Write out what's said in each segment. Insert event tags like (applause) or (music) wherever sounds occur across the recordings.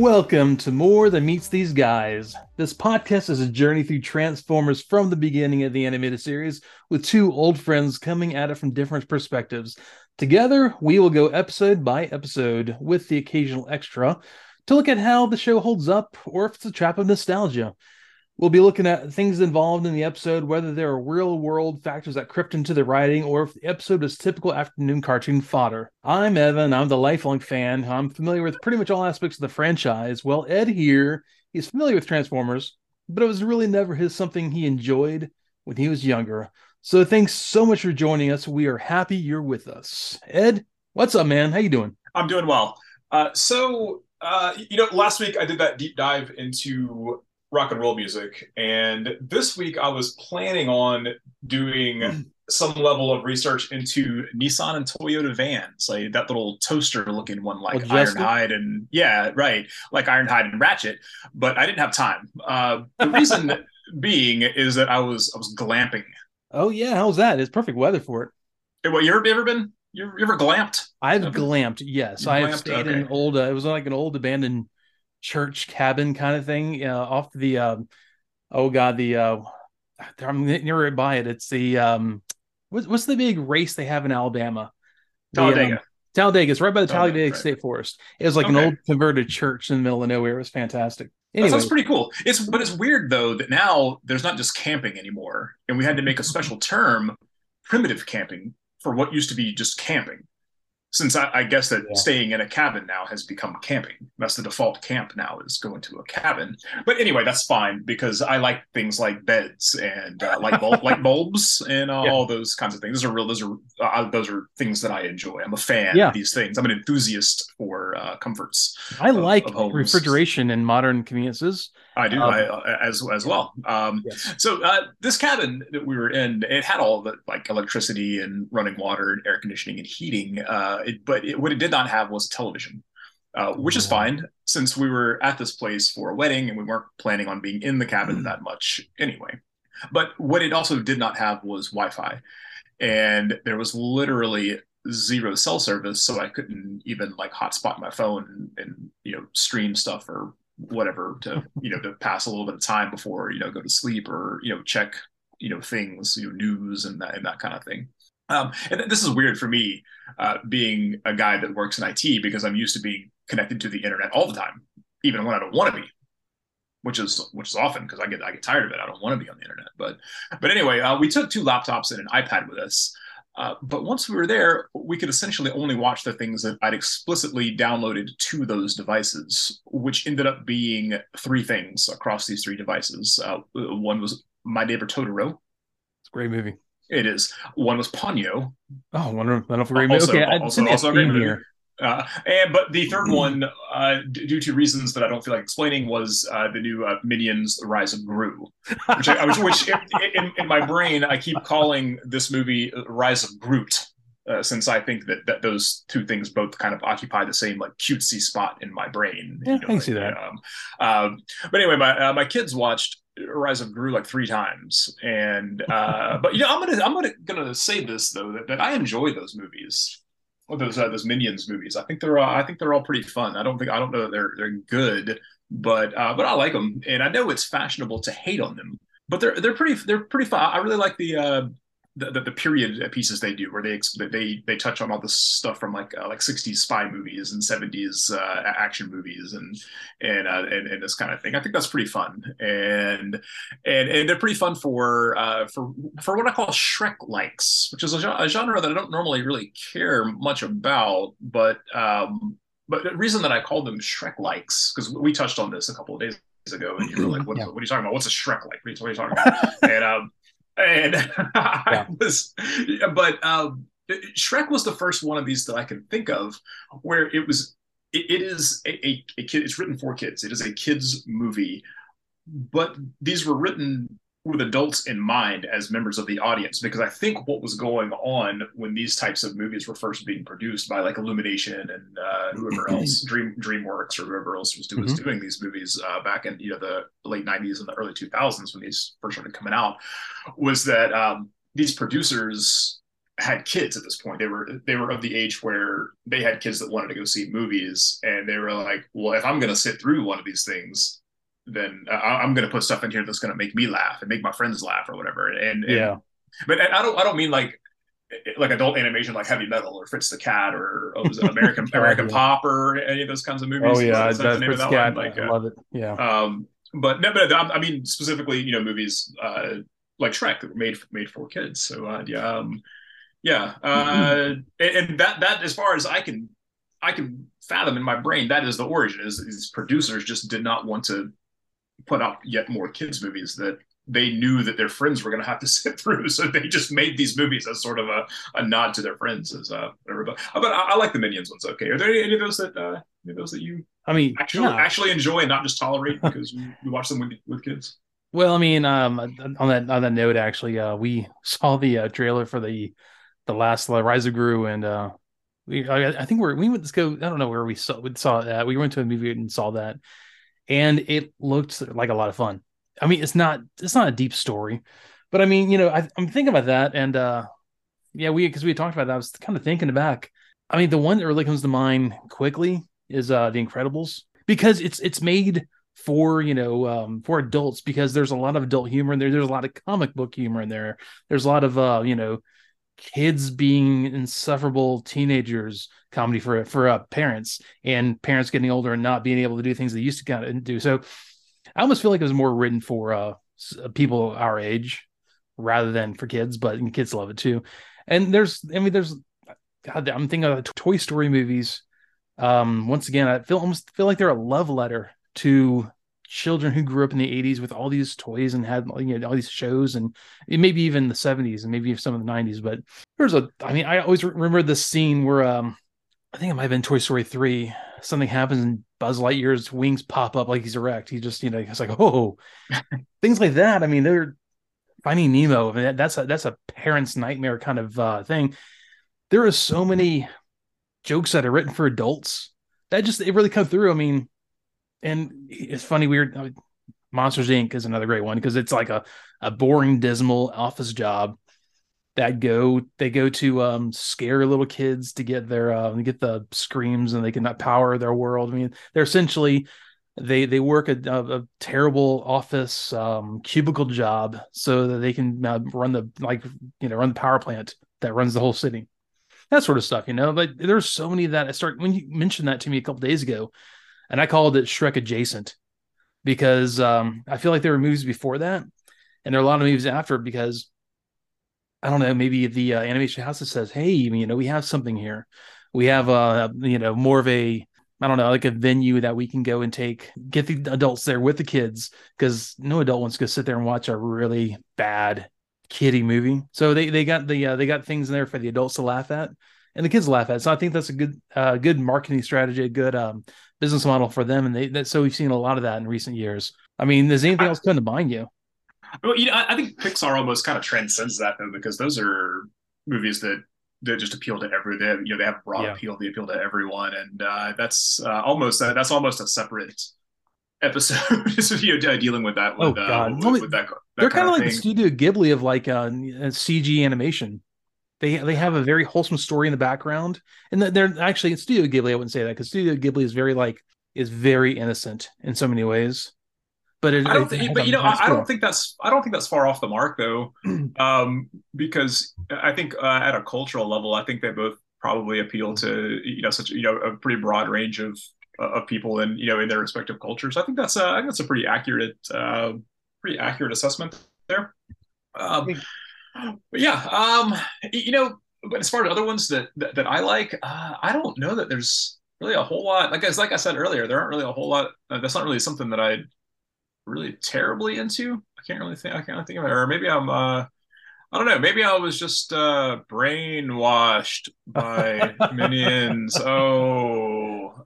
Welcome to More Than Meets These Guys. This podcast is a journey through Transformers from the beginning of the animated series, with two old friends coming at it from different perspectives. Together, we will go episode by episode, with the occasional extra, to look at how the show holds up or if it's a trap of nostalgia. We'll be looking at things involved in the episode, whether there are real world factors that crept into the writing or if the episode is typical afternoon cartoon fodder. I'm Evan. I'm the lifelong fan. I'm familiar with pretty much all aspects of the franchise. Well, Ed here, he's familiar with Transformers, but it was really never his something he enjoyed when he was younger. So thanks so much for joining us. We are happy you're with us. Ed, what's up, man? How you doing? I'm doing well. Uh, so, uh, you know, last week I did that deep dive into rock and roll music. And this week I was planning on doing some level of research into Nissan and Toyota vans, like that little toaster looking one, like Ironhide and yeah, right, like Ironhide and Ratchet. But I didn't have time. Uh, the reason (laughs) being is that I was I was glamping. Oh yeah, how's that? It's perfect weather for it. Hey, what you ever, you ever been? You ever, you ever glamped? I've glamped. Yes, I have stayed okay. in old. Uh, it was like an old abandoned church cabin kind of thing uh, off the um, oh god the uh, I'm near by it. It's the um, what's, what's the big race they have in Alabama? Talladega. The, um, Talladega. It's right by the Talladega, Talladega right. State Forest. It was like okay. an old converted church in the middle of nowhere. It was fantastic. Anyway. That sounds pretty cool. It's but it's weird though that now there's not just camping anymore, and we had to make a special term, primitive camping, for what used to be just camping since I, I guess that yeah. staying in a cabin now has become camping. That's the default camp now is going to a cabin. But anyway, that's fine because I like things like beds and uh, light bulb, (laughs) light bulbs and uh, yeah. all those kinds of things. Those are real. Those are uh, those are things that I enjoy. I'm a fan yeah. of these things. I'm an enthusiast for uh, comforts. I of, like of refrigeration in modern conveniences. I do um, I, uh, as as well. Um, yes. So uh, this cabin that we were in, it had all the like electricity and running water and air conditioning and heating. It, but it, what it did not have was television, uh, which is fine since we were at this place for a wedding and we weren't planning on being in the cabin mm. that much anyway. But what it also did not have was Wi-Fi, and there was literally zero cell service, so I couldn't even like hotspot my phone and, and you know stream stuff or whatever to (laughs) you know to pass a little bit of time before you know go to sleep or you know check you know things you know news and that and that kind of thing um, and this is weird for me uh, being a guy that works in IT because I'm used to being connected to the internet all the time even when I don't want to be which is which is often because I get I get tired of it I don't want to be on the internet but but anyway uh, we took two laptops and an iPad with us uh, but once we were there, we could essentially only watch the things that I'd explicitly downloaded to those devices, which ended up being three things across these three devices. Uh, one was My Neighbor Totoro. It's a great movie. It is. One was Ponyo. Oh, wonderful! Great movie. Also, okay, also, also a. Here. Uh, and but the third one, uh, d- due to reasons that I don't feel like explaining, was uh, the new uh, Minions: The Rise of Gru, which, I, which, which in, in, in, my brain I keep calling this movie Rise of Groot, uh, since I think that, that those two things both kind of occupy the same like cutesy spot in my brain. Yeah, you know, I can see that. Um, but anyway, my uh, my kids watched Rise of Gru like three times, and uh but you know I'm gonna I'm gonna gonna say this though that, that I enjoy those movies those uh, those Minions movies. I think they're uh, I think they're all pretty fun. I don't think I don't know they're they're good, but uh, but I like them, and I know it's fashionable to hate on them, but they're they're pretty they're pretty fun. I really like the uh, the, the, the, period pieces they do where they they they touch on all this stuff from like uh, like 60s spy movies and 70s uh, action movies and and, uh, and and this kind of thing. I think that's pretty fun and and and they're pretty fun for uh, for for what I call Shrek likes, which is a, a, genre that I don't normally really care much about, but um, but the reason that I call them Shrek likes because we touched on this a couple of days ago and you were like (clears throat) what, yeah. what are you talking about what's a Shrek like what are you talking about (laughs) and um and. (laughs) I was, but um, Shrek was the first one of these that I can think of where it was. it, it is a, a, a kid. It's written for kids. It is a kids movie, but these were written with adults in mind as members of the audience because I think what was going on when these types of movies were first being produced by like Illumination and uh, whoever mm-hmm. else, Dream DreamWorks or whoever else was, do, mm-hmm. doing these movies uh, back in you know the late '90s and the early 2000s when these first started coming out, was that um, these producers had kids at this point. They were they were of the age where they had kids that wanted to go see movies, and they were like, "Well, if I'm going to sit through one of these things, then I, am going to put stuff in here that's going to make me laugh and make my friends laugh or whatever." And, and yeah, but I don't I don't mean like like adult animation like Heavy Metal or Fritz the Cat or oh, (laughs) American American Pop or any of those kinds of movies. Oh yeah, that's, that's the name Fritz of that Cat. One. Like, I uh, love it. Yeah. Um, but no, but I mean specifically, you know, movies uh, like Shrek that were made made for kids. So uh, yeah, um, yeah, uh, mm-hmm. and, and, that that as far as I can I can fathom in my brain, that is the origin. Is these producers just did not want to put out yet more kids movies that they knew that their friends were going to have to (laughs) sit through, so they just made these movies as sort of a, a nod to their friends. As uh, whatever. But, but I, I, like the Minions ones. Okay, are there any, any of those that uh, any of those that you? I mean, actually yeah. actually enjoy and not just tolerate because you, you watch them with with kids. Well, I mean, um, on that on that note, actually, uh, we (laughs) saw the uh, trailer for the the last Rise of Gru, and uh, we I, I think we're we went to go. I don't know where we saw we saw that. We went to a movie and saw that, and it looked like a lot of fun. I mean, it's not it's not a deep story, but I mean, you know, I, am thinking about that, and uh, yeah, we because we talked about that. I was kind of thinking back. I mean, the one that really comes to mind quickly is uh, The Incredibles because it's it's made for you know um, for adults because there's a lot of adult humor in there. There's a lot of comic book humor in there. There's a lot of uh, you know kids being insufferable teenagers comedy for for uh, parents and parents getting older and not being able to do things they used to kind of do. So I almost feel like it was more written for uh, uh, people our age rather than for kids, but kids love it too. And there's, I mean, there's, God, I'm thinking of the Toy Story movies. Um, once again, I feel almost feel like they're a love letter to children who grew up in the 80s with all these toys and had you know all these shows and maybe even the 70s and maybe some of the 90s but there's a i mean i always remember this scene where um i think it might have been toy story 3 something happens and buzz lightyear's wings pop up like he's erect. He just you know it's like oh. (laughs) Things like that. I mean they're finding nemo I mean, that's a that's a parent's nightmare kind of uh thing. There are so many jokes that are written for adults that just it really come through. I mean and it's funny weird uh, monsters inc. is another great one because it's like a, a boring dismal office job that go they go to um scare little kids to get their uh get the screams and they can power their world. I mean they're essentially they they work a, a, a terrible office um cubicle job so that they can uh, run the like you know run the power plant that runs the whole city. That sort of stuff you know but there's so many that i start when you mentioned that to me a couple days ago and I called it Shrek adjacent because um, I feel like there were movies before that, and there are a lot of movies after because I don't know, maybe the uh, animation house that says, "Hey, you know, we have something here. We have a uh, you know more of a I don't know, like a venue that we can go and take get the adults there with the kids because no adult wants to go sit there and watch a really bad kiddie movie. So they they got the uh, they got things in there for the adults to laugh at and the kids laugh at. it. So I think that's a good uh, good marketing strategy, a good um, business model for them. And they that, so we've seen a lot of that in recent years. I mean, does anything else come to mind you? Well, you know, I, I think Pixar almost kind of transcends that though, because those are movies that that just appeal to every they have, you know they have broad yeah. appeal they appeal to everyone and uh, that's uh, almost uh, that's almost a separate episode (laughs) you know, dealing with that with, oh, God. With, with that, that, they're kind of like thing. the studio ghibli of like uh, cg animation they they have a very wholesome story in the background, and they're actually in Studio Ghibli. I wouldn't say that because Studio Ghibli is very like is very innocent in so many ways. But it, I don't think, but you know, I, I, don't think that's I don't think that's far off the mark though, (clears throat) um, because I think uh, at a cultural level, I think they both probably appeal to you know such you know a pretty broad range of of people and you know in their respective cultures. I think that's a, I think that's a pretty accurate uh, pretty accurate assessment there. Um, but yeah, um, you know, but as far as other ones that that, that I like, uh, I don't know that there's really a whole lot. Like as like I said earlier, there aren't really a whole lot. Uh, that's not really something that I really terribly into. I can't really think. I can't think of it. Or maybe I'm. Uh, I don't know. Maybe I was just uh, brainwashed by (laughs) minions. Oh,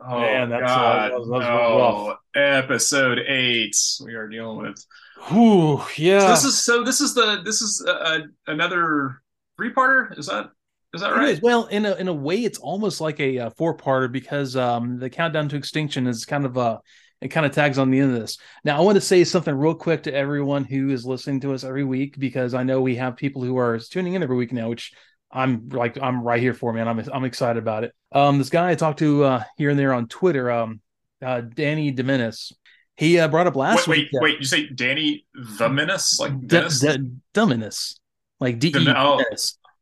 oh Man, that's, uh, God, uh, that was, that no. Episode eight. We are dealing with. Ooh, yeah. So this is so. This is the. This is uh, another three-parter. Is that is that right? Well, in a in a way, it's almost like a, a four-parter because um, the countdown to extinction is kind of a it kind of tags on the end of this. Now, I want to say something real quick to everyone who is listening to us every week because I know we have people who are tuning in every week now, which I'm like I'm right here for man. I'm I'm excited about it. Um, this guy I talked to uh, here and there on Twitter, um, uh, Danny Dominis, he uh, brought up last wait, week. Wait, wait, you say Danny the Menace, like Dennis? D- Dominus, like D E.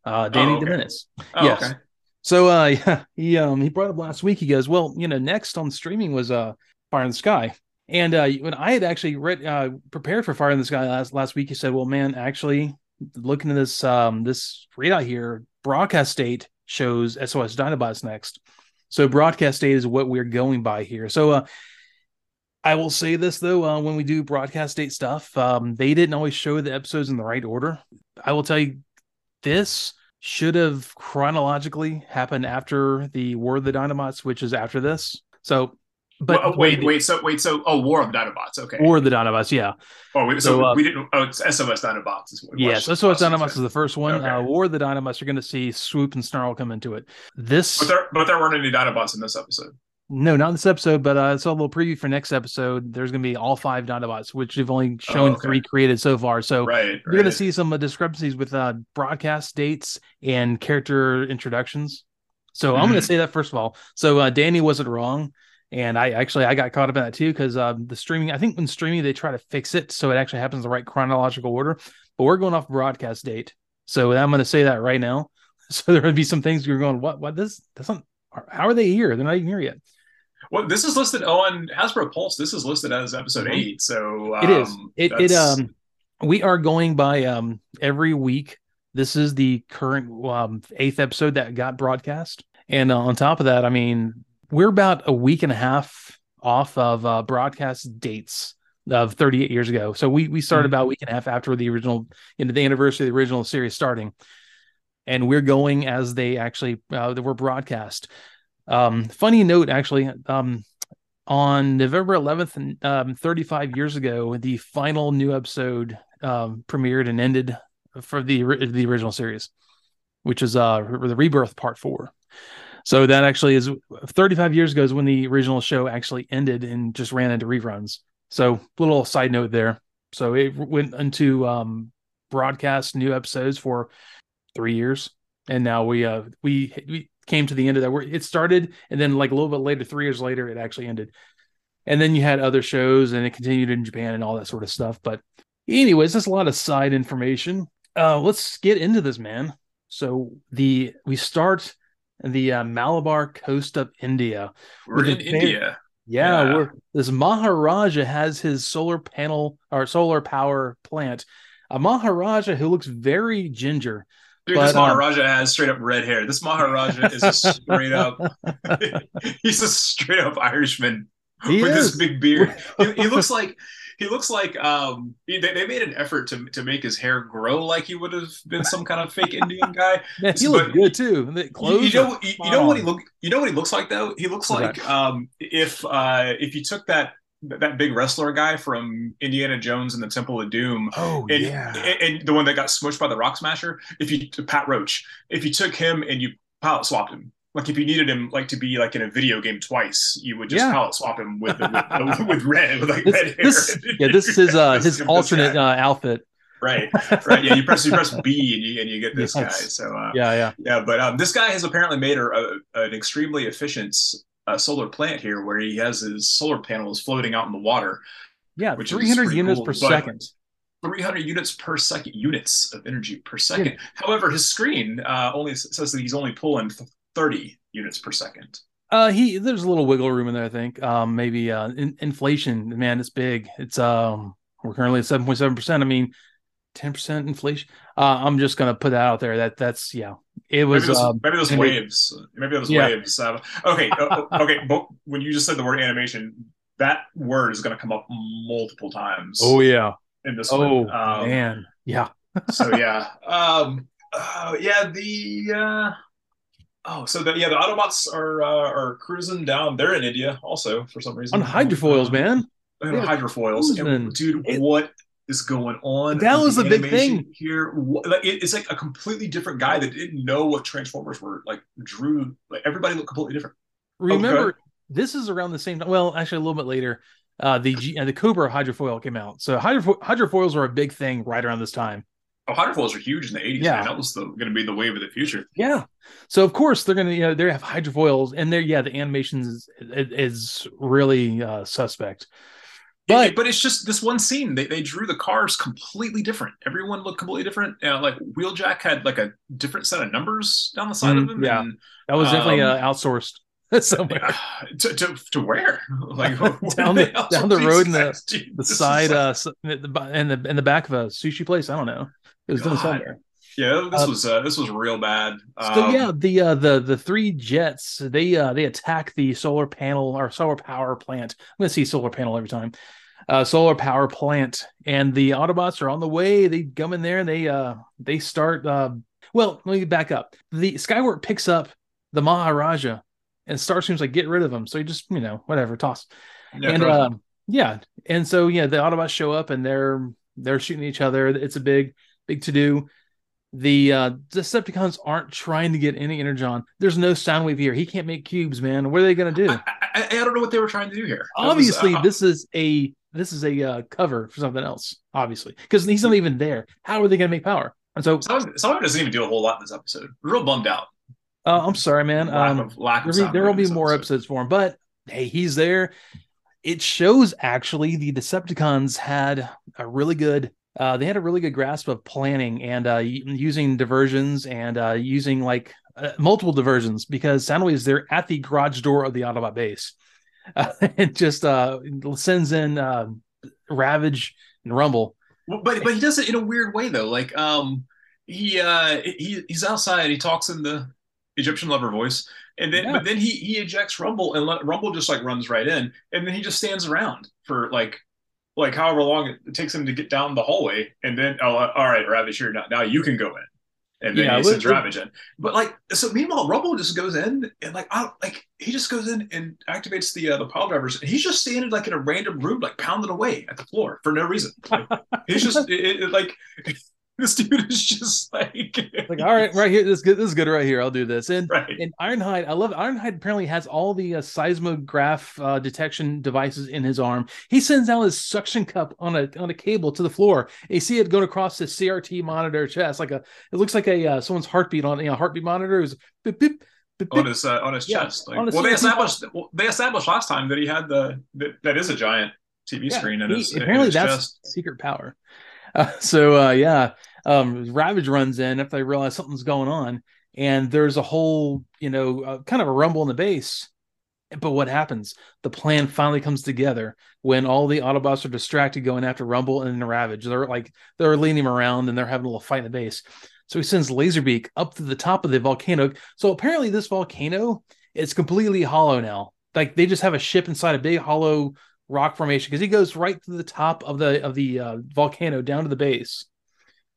Uh, Danny Oh, okay. Dominis. Oh, yes. okay. So uh, yeah, (laughs) he um he brought up last week. He goes, well, you know, next on streaming was uh Fire in the Sky, and uh when I had actually read uh prepared for Fire in the Sky last last week, he said, well, man, actually looking at this um this readout here, broadcast date shows SOS Dinobots next. So broadcast date is what we're going by here. So uh I will say this though, uh, when we do broadcast date stuff, um, they didn't always show the episodes in the right order. I will tell you, this should have chronologically happened after the War of the Dinobots, which is after this. So, but Well, oh, wait, wait, so wait, so oh, War of Dinobots. Okay. War of the Dinobots, yeah, oh, wait, so, so, uh, we didn't. Oh, it's SOS Dinobots. Is yes. SOS Dinobots is the first one. Okay. Uh, War of the Dinobots, you're going to see Swoop and Snarl come into it. This, But there, but there weren't any Dinobots in this episode. no, not in this episode, but uh, I saw a little preview for next episode. There's going to be all five Dinobots, which they've only shown Oh, okay. three created so far. So Right. you're going to see some uh, discrepancies with uh, broadcast dates and character introductions. So I'm going to say that first of all. So uh, Danny wasn't wrong, and I actually I got caught up in that too because uh, the streaming. I think when streaming they try to fix it so it actually happens in the right chronological order. But we're going off broadcast date, so I'm going to say that right now. (laughs) So there would be some things you're going, what? What this? That's not. How are they here? They're not even here yet. Well, this is listed on Hasbro Pulse. This is listed as episode Mhm. eight. So um, It is. It it um we are going by um every week. This is the current um eighth episode that got broadcast. And uh, on top of that, I mean, we're about a week and a half off of uh broadcast dates of 38 years ago. So we we started Mhm. about a week and a half after the original you know the anniversary of the original series starting. And we're going as they actually uh, they were broadcast. Um funny note actually um on November 11th, um, 35 years ago, the final new episode um, premiered and ended for the the original series, which is uh the Rebirth Part Four. So that actually is 35 years ago is when the original show actually ended and just ran into reruns. So little side note there. So it went into um, broadcast new episodes for three years, and now we uh we we came to the end of that. Where it started, and then like a little bit later, three years later, it actually ended. And then you had other shows, and it continued in Japan and all that sort of stuff. But anyways, that's a lot of side information. Uh, let's get into this, man. So the we start the uh, Malabar coast of India. we're in India. Yeah, Yeah. we're, this Maharaja has his solar panel or solar power plant. A Maharaja who looks very ginger. Dude, But, this um, Maharaja has straight up red hair. This Maharaja is a (laughs) straight up. (laughs) he's a straight up Irishman He with is. this big beard. (laughs) He, he looks like he looks like um they, they made an effort to to make his hair grow like he would have been some kind of fake Indian (laughs) guy. Man, he looks good too. The You, clothes you know, you, you know what he look. You know what he looks like though. He looks like um, if uh, if you took that that big wrestler guy from Indiana Jones and the Temple of Doom, Oh and, yeah. and, and the one that got smushed by the Rock Smasher. If you Pat Roach, if you took him and you pilot swapped him, like if you needed him like to be like in a video game twice, you would just Yeah. palette swap him (laughs) with with, with red with like This- red hair. this- yeah, this is (laughs) his uh his alternate uh, outfit. right, right. Yeah, you press you press B and you and you get this (laughs) Yes. guy. So uh, Yeah, yeah. yeah, but um, this guy has apparently made a, a, an extremely efficient uh, solar plant here, where he has his solar panels floating out in the water, Yeah, Which 300 pretty units cool, per second. 300 units per second, units of energy per second. However, his screen uh, only says that he's only pulling 30 units per second. Uh, he there's a little wiggle room in there. I think. Um, maybe uh, in, inflation. Man, it's big. It's um, we're currently at seven point seven percent. I mean, ten percent inflation. Uh, I'm just gonna put that out there. That that's yeah. It was maybe those, um, maybe those waves. Maybe those Yeah. waves. Uh, okay, uh, okay. But when you just said the word animation, that word is going to come up multiple times oh yeah. in this Oh one. Um, man. Yeah. (laughs) so yeah um uh, yeah the uh oh so the yeah the autobots are uh, are cruising down they're in india also for some reason On hydrofoils, Uh, man. on Yeah, hydrofoils. And, dude It- what is going on That was the a big thing. here What- like, it- it's like a completely different guy that didn't know what transformers were like drew like everybody looked completely different Remember, this is around the same time. Well, actually, a little bit later. Uh, the G, uh, the Cobra hydrofoil came out. So hydrofo- hydrofoils were a big thing right around this time. Oh, hydrofoils are huge in the 80s. Yeah. Man. That was going to be the wave of the future. Yeah. So of course they're gonna, you know, they have hydrofoils, and they're yeah, the animation is is really uh, suspect. But But but it's just this one scene. They, they drew the cars completely different. Everyone looked completely different. Uh, like Wheeljack had like a different set of numbers down the side Mhm, of him. yeah. And, that was definitely uh, um, outsourced (laughs) somewhere. to, to, to where? (laughs) Like (laughs) Down the- down the road in the- The side, like- uh, in the in the back of a sushi place. I don't know. It was done God. somewhere. yeah, this uh, was uh, this was real bad. So Um, yeah, the uh, the the three jets they uh, they attack the solar panel or solar power plant. I'm gonna see solar panel every time. Uh, solar power plant, and the Autobots are on the way. They come in there and they uh they start. Uh, well, let me back up. The Skywarp picks up the Maharaja, and Starscream's like get rid of him. So he just you know whatever toss yeah, and um, yeah, and so yeah, the Autobots show up and they're they're shooting each other. It's a big big to do. The uh, Decepticons aren't trying to get any energon. There's no Soundwave here. He can't make cubes, man. What are they gonna do? I, I, I don't know what they were trying to do here. That was, obviously, uh, this is a this is a uh, cover for something else. Obviously, because he's not even there. How are they gonna make power? And so, Someone, doesn't even do a whole lot in this episode. Real bummed out. uh, I'm sorry, man. lack Um, of lack of there, sound there will be more episode. episodes for him, but hey, he's there. It shows actually the Decepticons had a really good. Uh, they had a really good grasp of planning and uh, using diversions and uh, using like uh, multiple diversions because Soundwave is there at the garage door of the Autobot base. (laughs) Uh, it just uh, sends in uh, Ravage and Rumble. But but he does it in a weird way though. Like um he uh he he's outside. He talks in the Egyptian lover voice, and then Yeah. but then he he ejects Rumble, and let, Rumble just like runs right in, and then he just stands around for like like however long it, takes him to get down the hallway, and then oh all right, Ravage here now now you can go in. And then Yeah, he sends but- Ravage in, but like so. Meanwhile, Rumble just goes in and like I like he just goes in and activates the uh, the pile drivers, and he's just standing like in a random room, like pounding away at the floor for no reason. Like, He's just (laughs) it, it, like (laughs) this dude is just like Like, all right, right here, this is good. This is good right here. I'll do this. And right. And Ironhide, I love Ironhide. Apparently, has all the uh, seismograph uh, detection devices in his arm. He sends out his suction cup on a on a cable to the floor. You see it going across his CRT monitor chest, like a. It looks like a uh, someone's heartbeat on you know heartbeat monitor. It was beep, beep, beep, on his uh, on his Yeah, chest. Like, on his well, they established well, they established last time that he had the that, that is a giant TV Yeah, screen he- his, in his that's chest. secret power. Uh, (laughs) so uh, yeah, um, Ravage runs in if they realize something's going on, and there's a whole you know uh, kind of a rumble in the base. But what happens? The plan finally comes together when all the Autobots are distracted going after Rumble and Ravage. They're like they're leading him around and they're having a little fight in the base. So he sends Laserbeak up to the top of the volcano. So apparently this volcano is completely hollow now. Like they just have a ship inside a big hollow rock formation because he goes right to the top of the of the uh, volcano down to the base.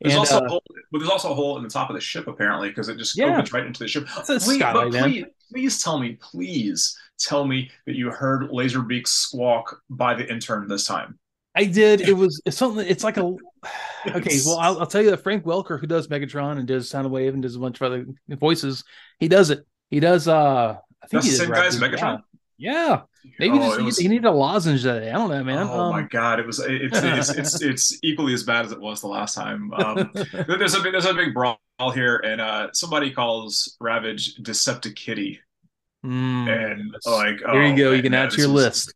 There's And, also uh, a hole, but there's also a hole in the top of the ship apparently because it just Yeah. opens right into the ship. Please, skylight, please, please tell me, please tell me that you heard Laserbeak squawk by the intern this time. I did. It was it's something. It's like a (sighs) okay. Well, I'll, I'll tell you that Frank Welker, who does Megatron and does Soundwave and does a bunch of other voices, he does it. He does. uh I think That's he the same guy as Megatron. Yeah, maybe Oh, just was- he needed a lozenge that day. I don't know, man. Oh my Um, god, it was it's it's, it's (laughs) it's equally as bad as it was the last time. (laughs) Um, there's a big, there's a big brawl here, and uh, somebody calls Ravage Decepticitty, mm, and like there you oh, go. You can yeah, add to your was- list.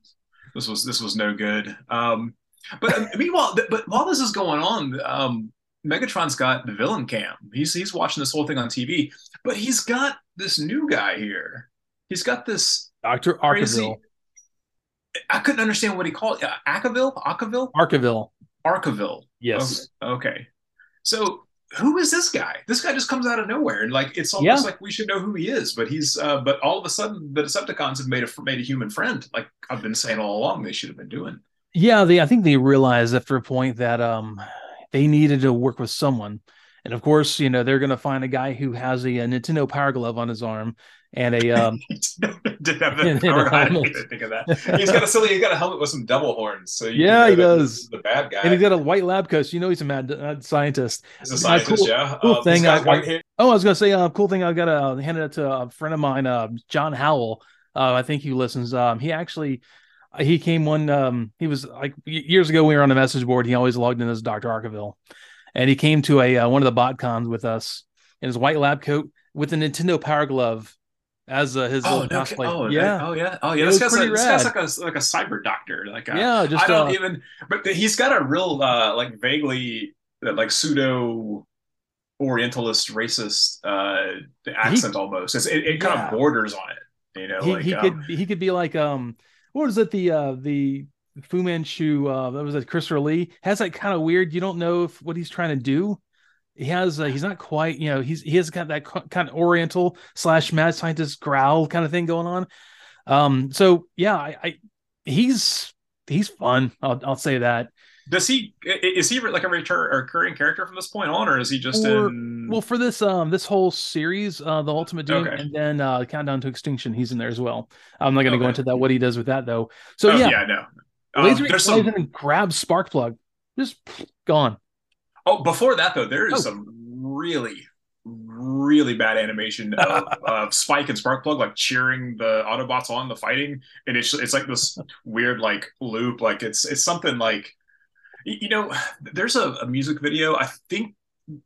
This was this was no good. Um, but uh, meanwhile, but while this is going on, um, Megatron's got the villain cam. He's he's watching this whole thing on TV, but he's got this new guy here. He's got this. Crazy. Arkaville. I couldn't understand what he called it. Uh, Acaville, Acaville, Arkaville. Arcaville. Yes. Okay. okay. So who is this guy? This guy just comes out of nowhere, and like it's almost like we should know who he is. But he's uh, but all of a sudden the Decepticons have made a made a human friend. Like I've been saying all along, they should have been doing. Yeah, they I think they realized after a point that um they needed to work with someone. And of course, you know, they're gonna find a guy who has a, a Nintendo Power Glove on his arm and a um (laughs) Didn't have (laughs) and power. a I didn't think of that. He's got a silly. He's got a helmet with some devil horns. So you Yeah, he does. The bad guy. and he's got a white lab coat. So you know he's a mad uh, scientist. He's a uh, scientist. cool- yeah. cool Um, thing, I- hair. Oh, I was gonna say, uh, cool thing. I've got to uh, hand it to a friend of mine, uh, John Howell. Uh, I think he listens. Um, he actually, he came one. Um, he was like years ago. We were on a message board. He always logged in as Doctor Arkeville, and he came to a uh, one of the bot cons with us in his white lab coat with a Nintendo Power Glove as uh, his Oh, no, cosplay. oh yeah, oh yeah, oh yeah. This guy's, pretty this guy's like a like a cyber doctor. Like a, yeah, just I don't uh, even. But he's got a real uh like vaguely uh, like pseudo Orientalist racist uh accent almost. It's, it it kind Yeah. of borders on it. You know, he, like he um, could he could be like um what was it the uh the Fu Manchu uh that was it Christopher Lee has that kind of weird you don't know if what he's trying to do he has uh, he's not quite you know he's he has got that kind of oriental slash mad scientist growl kind of thing going on um so yeah I, I he's he's fun I'll, I'll say that Does he is he like a return or recurring character from this point on, or is he just Or- in? well for this um this whole series uh the ultimate doom Okay. and then uh countdown to extinction he's in there as well i'm not going to go into that what he does with that though so oh, yeah, yeah, no. Um, Laser there's some. grabs Sparkplug. Just gone. Oh, before that though, there is Oh. some really, really bad animation of, (laughs) of Spike and Sparkplug like cheering the Autobots on the fighting, and it's it's like this weird like loop. Like it's it's something like, you know, there's a, a music video. I think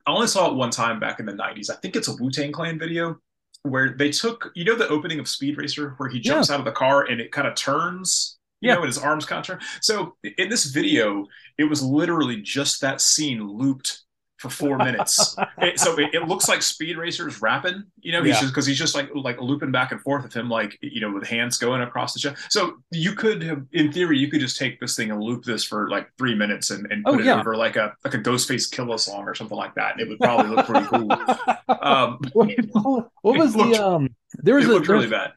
I only saw it one time back in the '90s. I think it's a Wu Tang Clan video where they took you know the opening of Speed Racer where he jumps out of the car and it kind of turns. You Yeah. know, and his arms turn. So in this video, it was literally just that scene looped for four minutes. (laughs) It- so it, it looks like Speed Racer's rapping, you know, he's Yeah. just because he's just like like looping back and forth with him, like you know, with hands going across the chest. So you could have, in theory, you could just take this thing and loop this for like three minutes and, and Oh, put yeah. it over like a like a Ghostface Killah song or something like that. And It would probably look pretty cool. (laughs) Um, what was looked- the um? There was it a, looked really bad.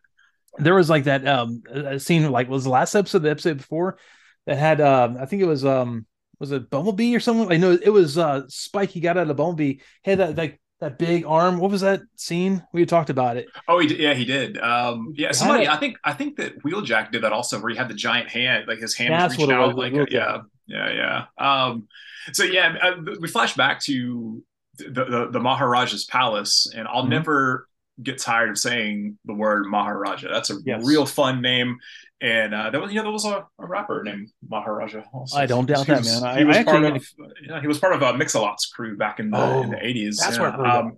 There was like that um scene like was the last episode the episode before that had um I think it was um was it Bumblebee or something? I know it was uh Spike. He got out of Bumblebee. He had that like that big arm. What was that scene? We had talked about it. Oh, he did, yeah, he did. Um, yeah, somebody. I think I think that Wheeljack did that also, where he had the giant hand, like his hand That's was reached out, was, like Wheeljack. yeah, yeah, yeah. Um, so yeah, uh, we flash back to the the, the Maharaja's palace, and I'll Mhm. never get tired of saying the word Maharaja. That's a Yes. real fun name. And uh, there was, you know, there was a, a rapper named Maharaja. Also. I don't doubt He that, was- man. I- he was I part of, yeah, he was part of uh, Mix-a-Lot's crew back in the Oh, in the eighties. that's yeah. heard um,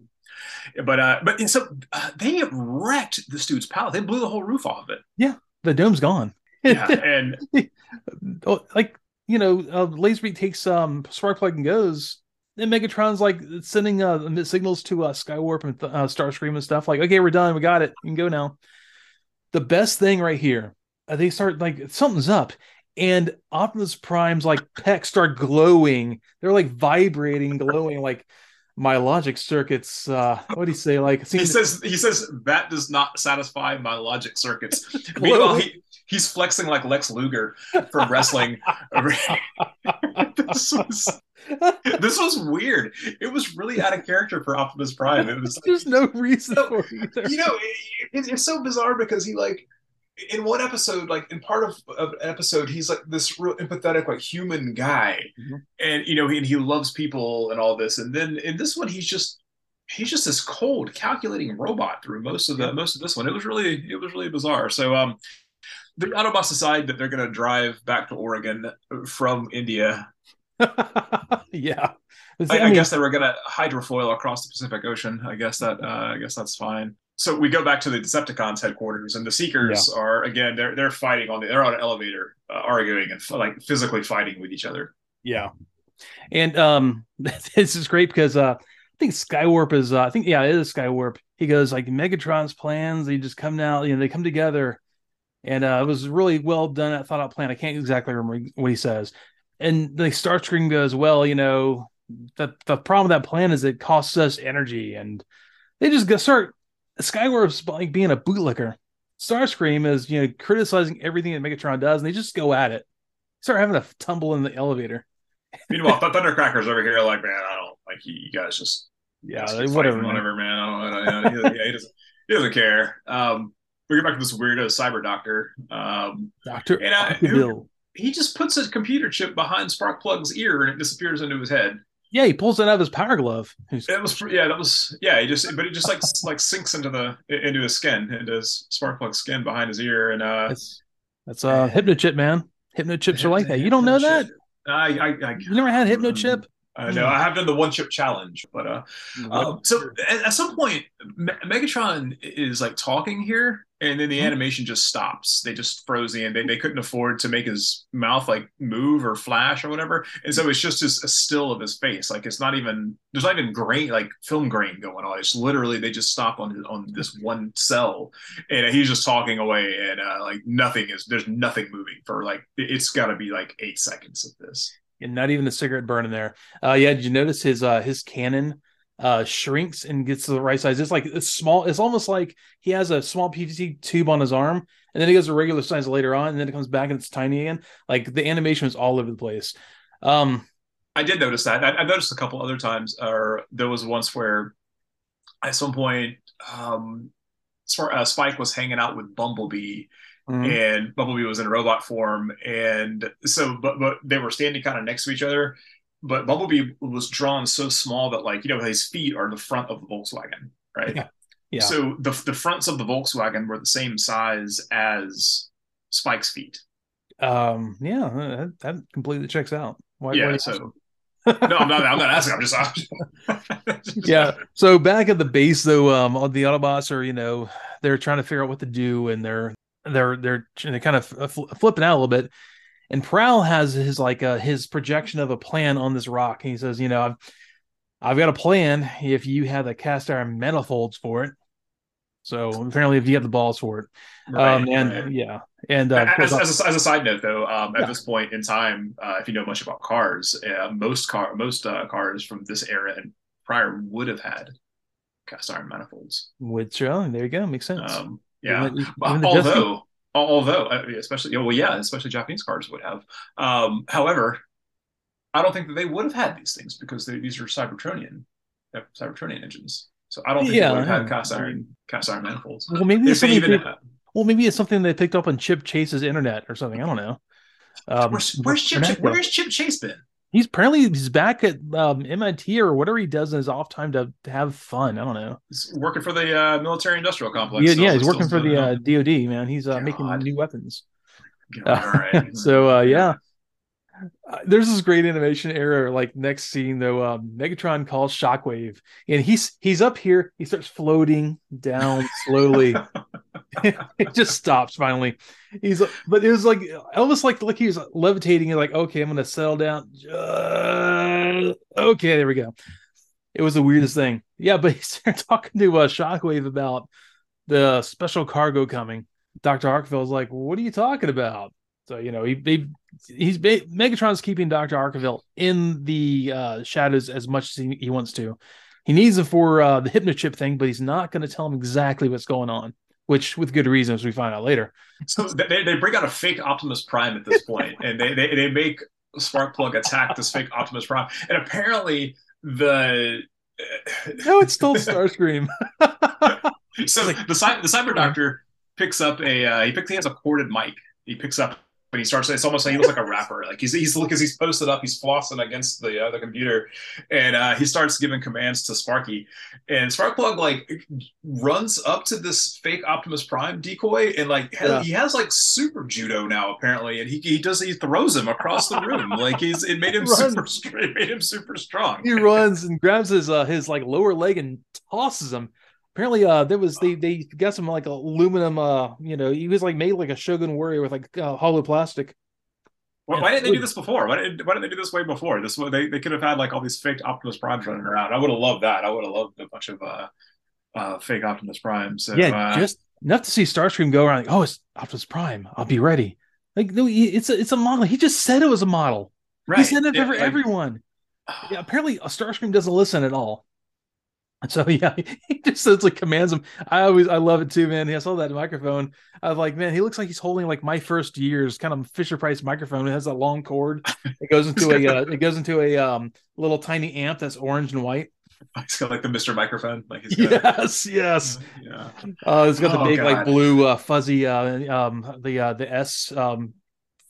but uh, but and so uh, they wrecked this dude's palace. They blew the whole roof off of it. Yeah. The dome's gone. Yeah, (laughs) and Oh, like you know, uh, Laserbeak takes um Sparkplug and goes. And Megatron's like sending uh signals to uh Skywarp and uh, Starscream and stuff. Like, okay, we're done. We got it. You can go now. The best thing right here, uh, they start like something's up, and Optimus Prime's like pecs start glowing. They're like vibrating, glowing. Like my logic circuits. Uh, what do you say? Like, he says he says that does not satisfy my logic circuits. (laughs) Meanwhile, he he's flexing like Lex Luger from wrestling. (laughs) this was this was weird. It was really out of character for Optimus Prime. It was there's no (laughs) reason No, for either. you know it, it- it's so bizarre because he like in one episode like in part of, of an episode he's like this real empathetic like human guy Mhm. and you know he, and he loves people and all this and then in this one he's just he's just this cold calculating robot through most of the most of this one it was really it was really bizarre so um the autobots decide that they're going to drive back to oregon from india (laughs) yeah. I, I, mean, guess they were gonna hydrofoil across the Pacific Ocean. I guess that uh, I guess that's fine. So we go back to the Decepticons headquarters, and the Seekers are again they're they're fighting on the they're on an elevator, uh, arguing and like physically fighting with each other. Yeah. And um (laughs) this is great because uh I think Skywarp is uh, I think yeah, it is Skywarp. He goes like Megatron's plans, they just come now. you know, they come together. And uh it was really well done, that thought out plan. I can't exactly remember what he says. And the Starscream goes, Well, you know, the the problem with that plan is it costs us energy, and they just go start Skywarp's like being a bootlicker. Starscream is, you know, criticizing everything that Megatron does, and they just go at it. Start having a tumble in the elevator. Meanwhile, Th- Thundercracker's over here like, man, I don't like you, you guys just Yeah, just whatever. man. whatever, man. I don't, I don't, I don't- yeah, he doesn't he doesn't care. Um, we get back to this weirdo cyber doctor. Um, Doctor And I- Bill. he just puts a computer chip behind Sparkplug's ear and it disappears into his head. Yeah, he pulls it out of his power glove. He's- It was yeah, that was yeah. He just but it just like like sinks into the into his skin, into his Sparkplug skin behind his ear, and uh, That's that's uh hypnochip, man. Hypnochips are like that. You don't know that? I I, I You never had a hypnochip? I know. I have done the one chip challenge, but uh, um, so at, at, some point, Me- Megatron is like talking here, and then the mm-hmm. animation just stops. They just froze in. They, they couldn't afford to make his mouth like move or flash or whatever, and so it's just this, a still of his face. Like it's not even there's not even grain like film grain going on. It's literally they just stop on on this one cell, and he's just talking away, and uh, like nothing is there's nothing moving for like it's got to be like eight seconds of this and not even a cigarette burn in there. Uh, yeah, did you notice his uh his cannon uh shrinks and gets to the right size? It's like it's small. It's almost like he has a small PVC tube on his arm, and then he goes to regular size later on, and then it comes back and it's tiny again. Like the animation is all over the place. Um, I did notice that. I, I noticed a couple other times. Or there was once where, at some point, um, uh, Spike was hanging out with Bumblebee Mm-hmm. and Bumblebee was in robot form, and so but but they were standing kind of next to each other. But Bumblebee was drawn so small that like you know his feet are the front of the Volkswagen, right? Yeah. yeah. So the the fronts of the Volkswagen were the same size as Spike's feet. Um. Yeah, that, that completely checks out. Why, yeah. Why so. no, I'm not. I'm not asking. I'm just. (laughs) yeah. So back at the base, though, um, all the Autobots are, you know, they're trying to figure out what to do, and they're they're they're they're kind of flipping out a little bit. And Prowl has his like uh, his projection of a plan on this rock. And he says, you know, I've I've got a plan if you have the cast iron manifolds for it. So apparently, if you have the balls for it, right, um, and right. yeah, and uh, as, as, a, as, a, side note, though, um, at yeah. this point in time, uh, if you know much about cars, uh, most car most uh, cars from this era and prior would have had cast iron manifolds. Which, oh, there you go, makes sense. Um, yeah. Even, even although, although, uh, especially, well, yeah, especially Japanese cars would have. Um, however, I don't think that they would have had these things because they, these are Cybertronian, Cybertronian engines. So I don't think yeah, they would have had cast iron, cast iron manifolds. Well, maybe it's even. Well, maybe it's something they picked up on Chip Chase's internet or something. I don't know. Um, where's, where's Chip? Where's Chip Chase been? He's apparently he's back at um, MIT or whatever he does in his off time to, to have fun. I don't know. He's working for the uh, military industrial complex. Yeah, yeah, he's working for the uh, DoD. Man, he's uh, making new weapons. God, all right. (laughs) so uh, yeah, uh, there's this great animation error. Like next scene though, um, Megatron calls Shockwave, and he's he's up here. He starts floating down slowly. (laughs) (laughs) it just stops finally. He's but it was like almost like like he was levitating like okay, I'm gonna settle down. Okay, there we go. It was the weirdest thing. Yeah, but he (laughs) started talking to uh, Shockwave about the special cargo coming. Doctor Arkeville's like, "What are you talking about?" So you know, he, he he's Megatron's keeping Doctor Arkeville in the uh, shadows as much as he, he wants to. He needs him for uh, the hypnochip thing, but he's not going to tell him exactly what's going on which with good reasons we find out later. So they, they bring out a fake Optimus Prime at this point, and they, they they make Sparkplug attack this fake Optimus Prime, and apparently the (laughs) no, it's still Starscream. (laughs) so like, the the Cyber Doctor picks up a uh, he picks he has a corded mic. He picks up but he starts it's almost like he looks like a rapper. Like he's he's because he's posted up he's flossing against the uh, the computer and uh, he starts giving commands to sparky. And sparkplug like runs up to this fake optimus prime decoy and like yeah. he has like super judo now apparently and he, he does he throws him across the room. (laughs) Like he's it made him super it made him super strong. He runs and grabs his uh his like lower leg and tosses him apparently uh there was they they got some like aluminum uh you know he was like made like a shogun warrior with like uh, hollow plastic well, why didn't they do this before? Why didn't Why didn't they do this way before? This way they, they could have had like all these fake Optimus Primes running around. I would have loved that. I would have loved a bunch of uh, uh, fake Optimus Primes. So, yeah, uh, just enough to see Starscream go around like, oh, it's Optimus Prime. I'll be ready. Like, no, it's a it's a model. He just said it was a model. Right. He said it yeah, for like, everyone. (sighs) Yeah, apparently, Starscream doesn't listen at all. (laughs) So yeah, he just says like commands him. I always I love it too, man. I saw that microphone. I was like, man, he looks like he's holding like my first year's kind of Fisher Price microphone. It has that long cord. It goes into a uh, it goes into a um little tiny amp that's orange and white. (laughs) It's got like the Mr. Microphone. Like yes, (laughs) yes. Yeah. Uh, it's got the oh, big God. like blue uh, fuzzy uh um the uh the S um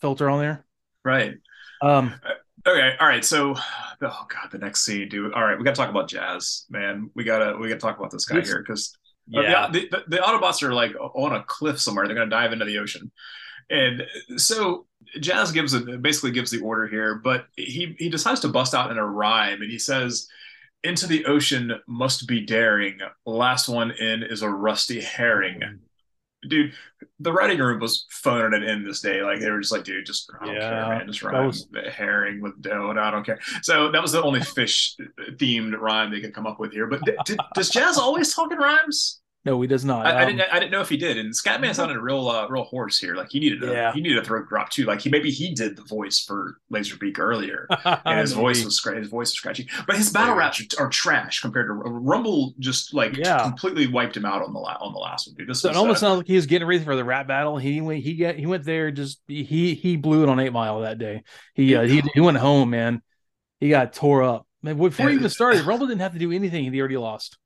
filter on there. Right. Um. Okay. All right. So oh god, the next scene, dude. All right, we got to talk about Jazz, man. We gotta we gotta talk about this guy here because yeah, the, the, the, Autobots are like on a cliff somewhere. They're gonna dive into the ocean, and so Jazz gives it basically gives the order here, but he he decides to bust out in a rhyme, and he says, "Into the ocean must be daring. Last one in is a rusty herring." Dude, the writing room was phoning it in this day. Like they were just like, dude, just I don't Yeah, care, man. Just rhyme was- herring with dough, and I don't care. So that was the only fish themed rhyme they could come up with here. But d- did, does Jazz always talk in rhymes? No, he does not. I, I Um, didn't. I didn't know if he did. And Scatman (laughs) sounded a real, uh, real hoarse here. Like he needed a, Yeah. he needed a throat drop too. Like he maybe he did the voice for Laserbeak earlier, (laughs) and his voice was his voice was scratchy. But his battle Maybe. raps are, are trash compared to Rumble. Just like Yeah. completely wiped him out on the la- on the last one. Dude, this So it almost uh, sounds like he was getting ready for the rap battle. He went, he get, he went there. Just he he blew it on Eight Mile that day. He uh, he he went home, man. He got tore up. Man, before he even started, Rumble didn't have to do anything. He already lost,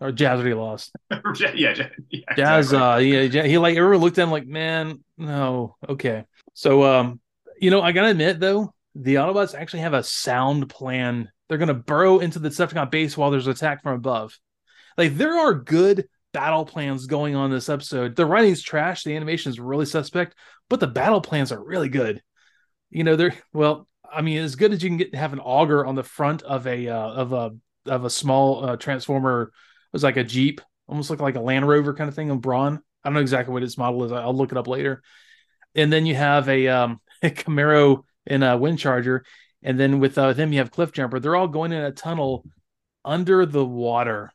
or Jazz already lost. (laughs) yeah, yeah, yeah, Jazz, exactly. uh, yeah, he like everyone looked at him like, man, no, okay. So, um, you know, I gotta admit though, the Autobots actually have a sound plan. They're gonna burrow into the Decepticon base while there's attack from above. Like there are good battle plans going on this episode. The writing's trash, the animation is really suspect, but the battle plans are really good. You know, they're well, I mean, as good as you can get to have an auger on the front of a uh, of a of a small uh, transformer. It was like a Jeep almost look like a Land Rover kind of thing of Brawn. I don't know exactly what its model is. I'll look it up later. And then you have a, um, (laughs) a Camaro and a Wind Charger, and then with uh, them you have Cliff Jumper. They're all going in a tunnel under the water.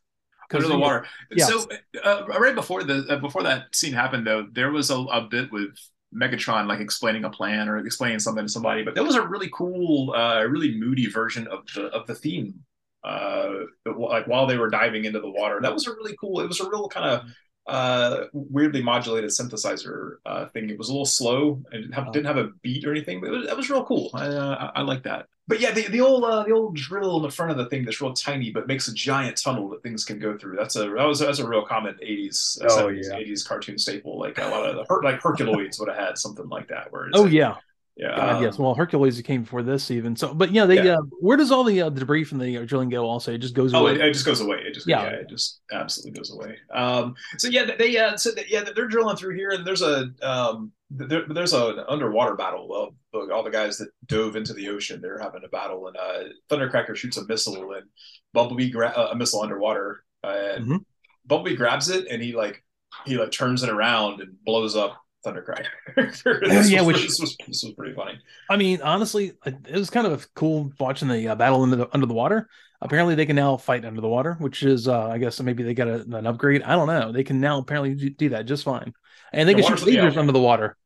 under the water. yeah. So uh, right before the uh, before that scene happened, though, there was a, a bit with Megatron like explaining a plan or explaining something to somebody, but that was a really cool, uh, really moody version of the of the theme. Uh, like while they were diving into the water, that was a really cool. It was a real kind of uh weirdly modulated synthesizer uh thing. It was a little slow and didn't have, didn't have a beat or anything but it was, that was real cool. I uh, i, I like that. But yeah the, the old uh, the old drill in the front of the thing that's real tiny but makes a giant tunnel that things can go through. That's a that was that's a real common 80s uh, Oh, 70s yeah. 80s cartoon staple. Like a lot of the like herculoids would have had something like that where it's Oh like- yeah, yeah God, um, yes. Well, Hercules came before this even. So, but yeah, they. Yeah. Uh, where does all the uh, debris from the uh, drilling go? Also, it just goes Oh, away. it, it just goes away. It just Yeah. yeah. it just absolutely goes away. Um, so yeah, they uh, so they, yeah, they're drilling through here, and there's a um, there, there's a, an underwater battle. Well, look, all the guys that dove into the ocean, they're having a battle, and uh, Thundercracker shoots a missile, and Bumblebee gra- uh, a missile underwater, and Mhm. Bumblebee grabs it, and he like he like turns it around and blows up Thundercracker. (laughs) Yeah, this, yeah, was, which- this was this was pretty funny. I mean, honestly, it was kind of cool watching the uh, battle under the under the water. Apparently, they can now fight under the water, which is, uh, I guess, maybe they got a, an upgrade. I don't know. They can now apparently do, that just fine, and they The can shoot water's- yeah. lasers under the water.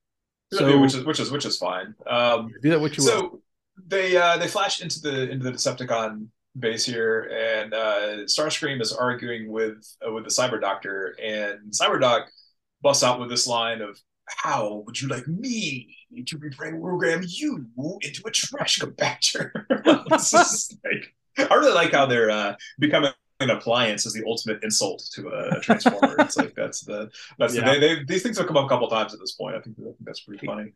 So which is which is which is fine. Um, do that what you will. so they uh they flash into the into the Decepticon base here, and uh Starscream is arguing with uh, with the Cyber Doctor, and Cyber Doc busts out with this line of "How would you like me to reprogram you into a trash compactor?" (laughs) like I really like how they're uh becoming. An appliance is the ultimate insult to a transformer. it's like that's the that's Yeah. the, they, they, these things have come up a couple times at this point. I think, I think that's pretty funny.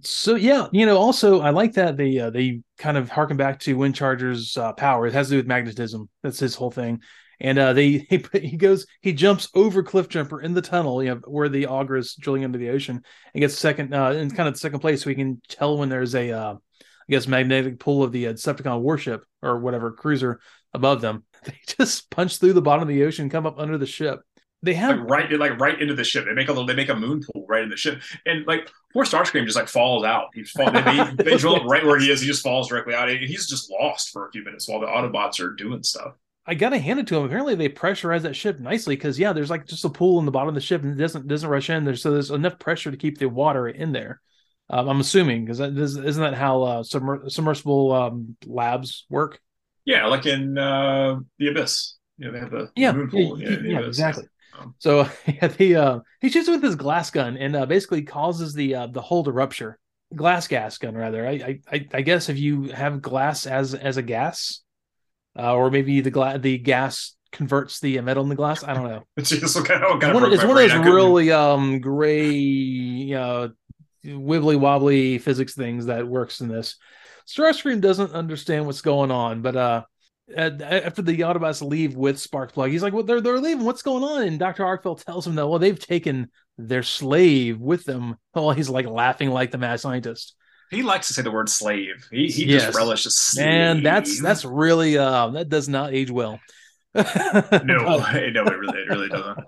So yeah, you know, also I like that they uh, they kind of harken back to Wind Charger's uh, power. It has to do with magnetism. That's his whole thing. And uh, they (laughs) he, he goes he jumps over Cliff Jumper in the tunnel, you know, where the auger is drilling into the ocean, and gets second uh, in kind of second place, so he can tell when there's a uh, I guess magnetic pull of the uh, Decepticon warship or whatever cruiser above them. (laughs) They just punch through the bottom of the ocean, come up under the ship. They have like right like right into the ship. They make a little they make a moon pool right in the ship. And like poor Starscream just like falls out. He fall, they, they, they (laughs) drill up right where he is. He just falls directly out. And he's just lost for a few minutes while the Autobots are doing stuff. I gotta hand it to him. Apparently, they pressurize that ship nicely because yeah, there's like just a pool in the bottom of the ship and it doesn't doesn't rush in there, so there's enough pressure to keep the water in there. Um, I'm assuming because isn't that how uh, submer- submersible um, labs work? Yeah, like in uh the Abyss. You know, they have the, Yeah, moon pool. yeah, in the yeah, exactly. Um, So (laughs) yeah, the uh, he shoots with his glass gun and uh, basically causes the uh, the hole to rupture. Glass gas gun, rather. I, I I- I guess if you have glass as as a gas, uh, or maybe the gla- the gas converts the metal in the glass. I don't know. (laughs) It's just what kind of, kind one, of it's one of those really um gray wibbly wobbly physics things that works in this. Starscream doesn't understand what's going on, but uh uh, after the Autobots leave with Sparkplug, he's like, "Well, they're they're leaving. What's going on?" And Doctor Arkeville tells him that well, they've taken their slave with them. (laughs) Well, he's like laughing like the mad scientist. He likes to say the word slave. He he yes. just relishes slave. Man, that's that's really uh that does not age well. (laughs) no, (laughs) (laughs) no, it really it really doesn't.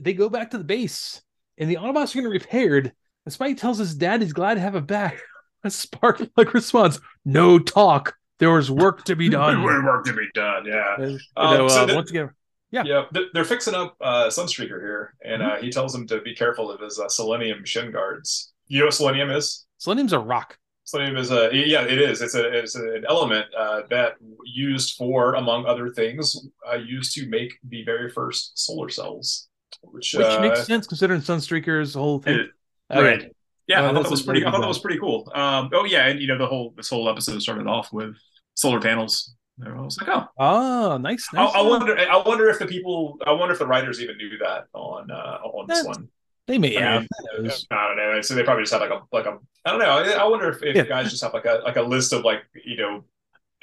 They go back to the base, and the Autobots are getting repaired. And Spike tells his dad he's glad to have it back. And Sparkplug responds, "No talk. There was work to be done. there was work to be done. Yeah. You know, um, so uh, the, once again, yeah, yeah, they're fixing up uh, Sunstreaker here, and mm-hmm. uh, he tells him to be careful of his uh, selenium shin guards. You know what selenium is? Selenium's a rock. Selenium is a yeah, it is. It's a it's an element uh, that used for, among other things, uh, used to make the very first solar cells, which, which uh, makes sense considering Sunstreaker's whole thing. It, right. Yeah, I thought that was pretty. I thought that was pretty cool. Um, oh yeah, and you know the whole this whole episode started off with solar panels I was like, oh, oh, nice. nice I, I, wonder. I wonder if the people. I wonder if the writers even knew that on uh, on this one. They may I have. Mean, I don't know. So they probably just had like a like a. I don't know. I, I wonder if, if yeah. guys just have like a like a list of like you know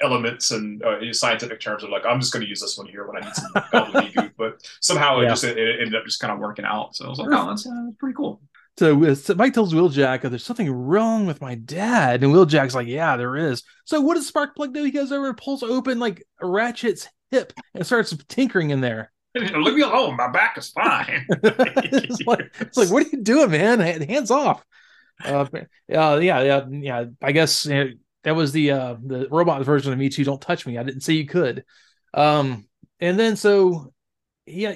elements and uh, scientific terms of like I'm just going to use this one here when I need some gobbledygook. (laughs) But somehow yeah. it just it, it, ended up just kind of working out. So I was like, oh, that's, uh, that's pretty cool. So, so Spike tells Wheeljack, oh, "There's something wrong with my dad," and Wheeljack's like, "Yeah, there is." So, what does Sparkplug do? He goes over and pulls open like Ratchet's hip and starts tinkering in there. (laughs) Leave me alone. My back is fine. (laughs) it's, like, it's, like, what are you doing, man? Hands off. Uh, uh yeah, yeah, yeah. I guess you know, that was the uh the robot version of me too. Don't touch me. I didn't say you could. Um, and then so yeah,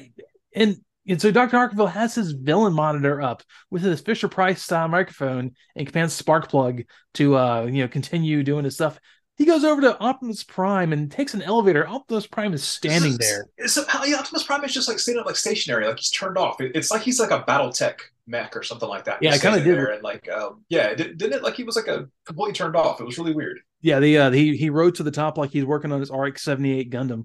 and and so Dr. Arkeville has his villain monitor up with his Fisher Price style microphone and commands Sparkplug to uh you know continue doing his stuff. He goes over to Optimus Prime and takes an elevator. Optimus Prime is standing there. It's, yeah, Optimus Prime is just like standing up like stationary, like he's turned off. It, it's like he's like a BattleTech mech or something like that. Yeah, I kind of did. And like, um, yeah, did, not it like he was like a completely turned off? It was really weird. Yeah, the uh, he he rode to the top like he's working on his RX seventy eight Gundam.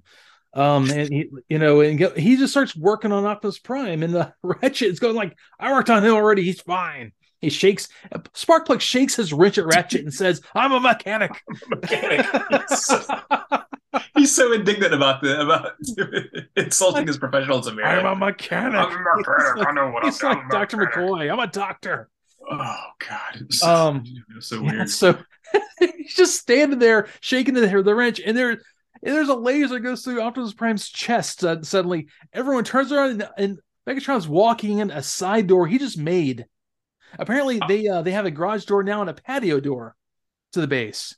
Um, and he, you know, and he just starts working on Optimus Prime, and the (laughs) Ratchet is going like, "I worked on him already. He's fine." He shakes. Sparkplug shakes his wrench at Ratchet and (laughs) says, "I'm a mechanic." (laughs) I'm a mechanic. he's, so, he's so indignant about the about (laughs) insulting his professionalism. Here. I'm a mechanic. I'm a mechanic. I know what he's I'm like Doctor McCoy. I'm a doctor. Oh God. So, um. So weird. Yeah, so he's just standing there shaking the, the wrench, and there and there's a laser that goes through Optimus Prime's chest. Uh, suddenly, everyone turns around and, and Megatron's walking in a side door he just made. Apparently, they uh, they have a garage door now and a patio door to the base.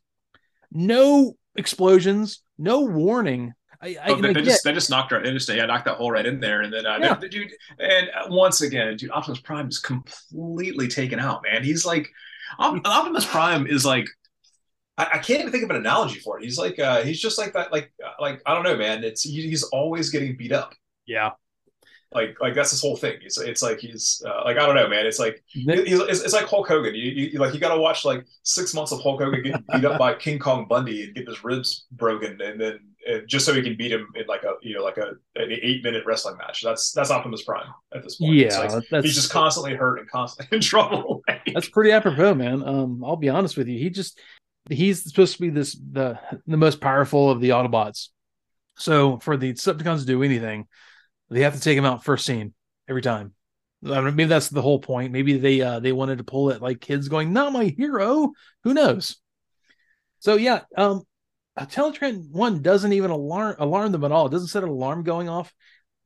No explosions, no warning. I, I, oh, they, they just they just knocked right, they just yeah knocked that hole right in there, and then uh, yeah. the, the dude, and once again, dude, Optimus Prime is completely taken out, man. He's like Optimus Prime is like I, I, can't even think of an analogy for it. He's like uh, he's just like that, like uh, like I don't know, man. It's he, he's always getting beat up. Yeah. Like, like that's his whole thing. It's, it's like he's uh, like I don't know, man. It's like he's, it's, it's like Hulk Hogan. You, you like you got to watch like six months of Hulk Hogan getting beat up by (laughs) King Kong Bundy and get his ribs broken, and then and just so he can beat him in like a you know like a an eight minute wrestling match. That's that's Optimus Prime at this point. Yeah, like, he's just constantly hurt and constantly (laughs) in trouble. (laughs) that's pretty apropos, man. Um, I'll be honest with you. He just he's supposed to be this the the most powerful of the Autobots. So for the Decepticons to do anything, they have to take him out first scene every time. I mean, maybe that's the whole point. Maybe they uh they wanted to pull it like kids going, "Not my hero." Who knows? So yeah, um, Teletran one doesn't even alarm alarm them at all. It doesn't set an alarm going off.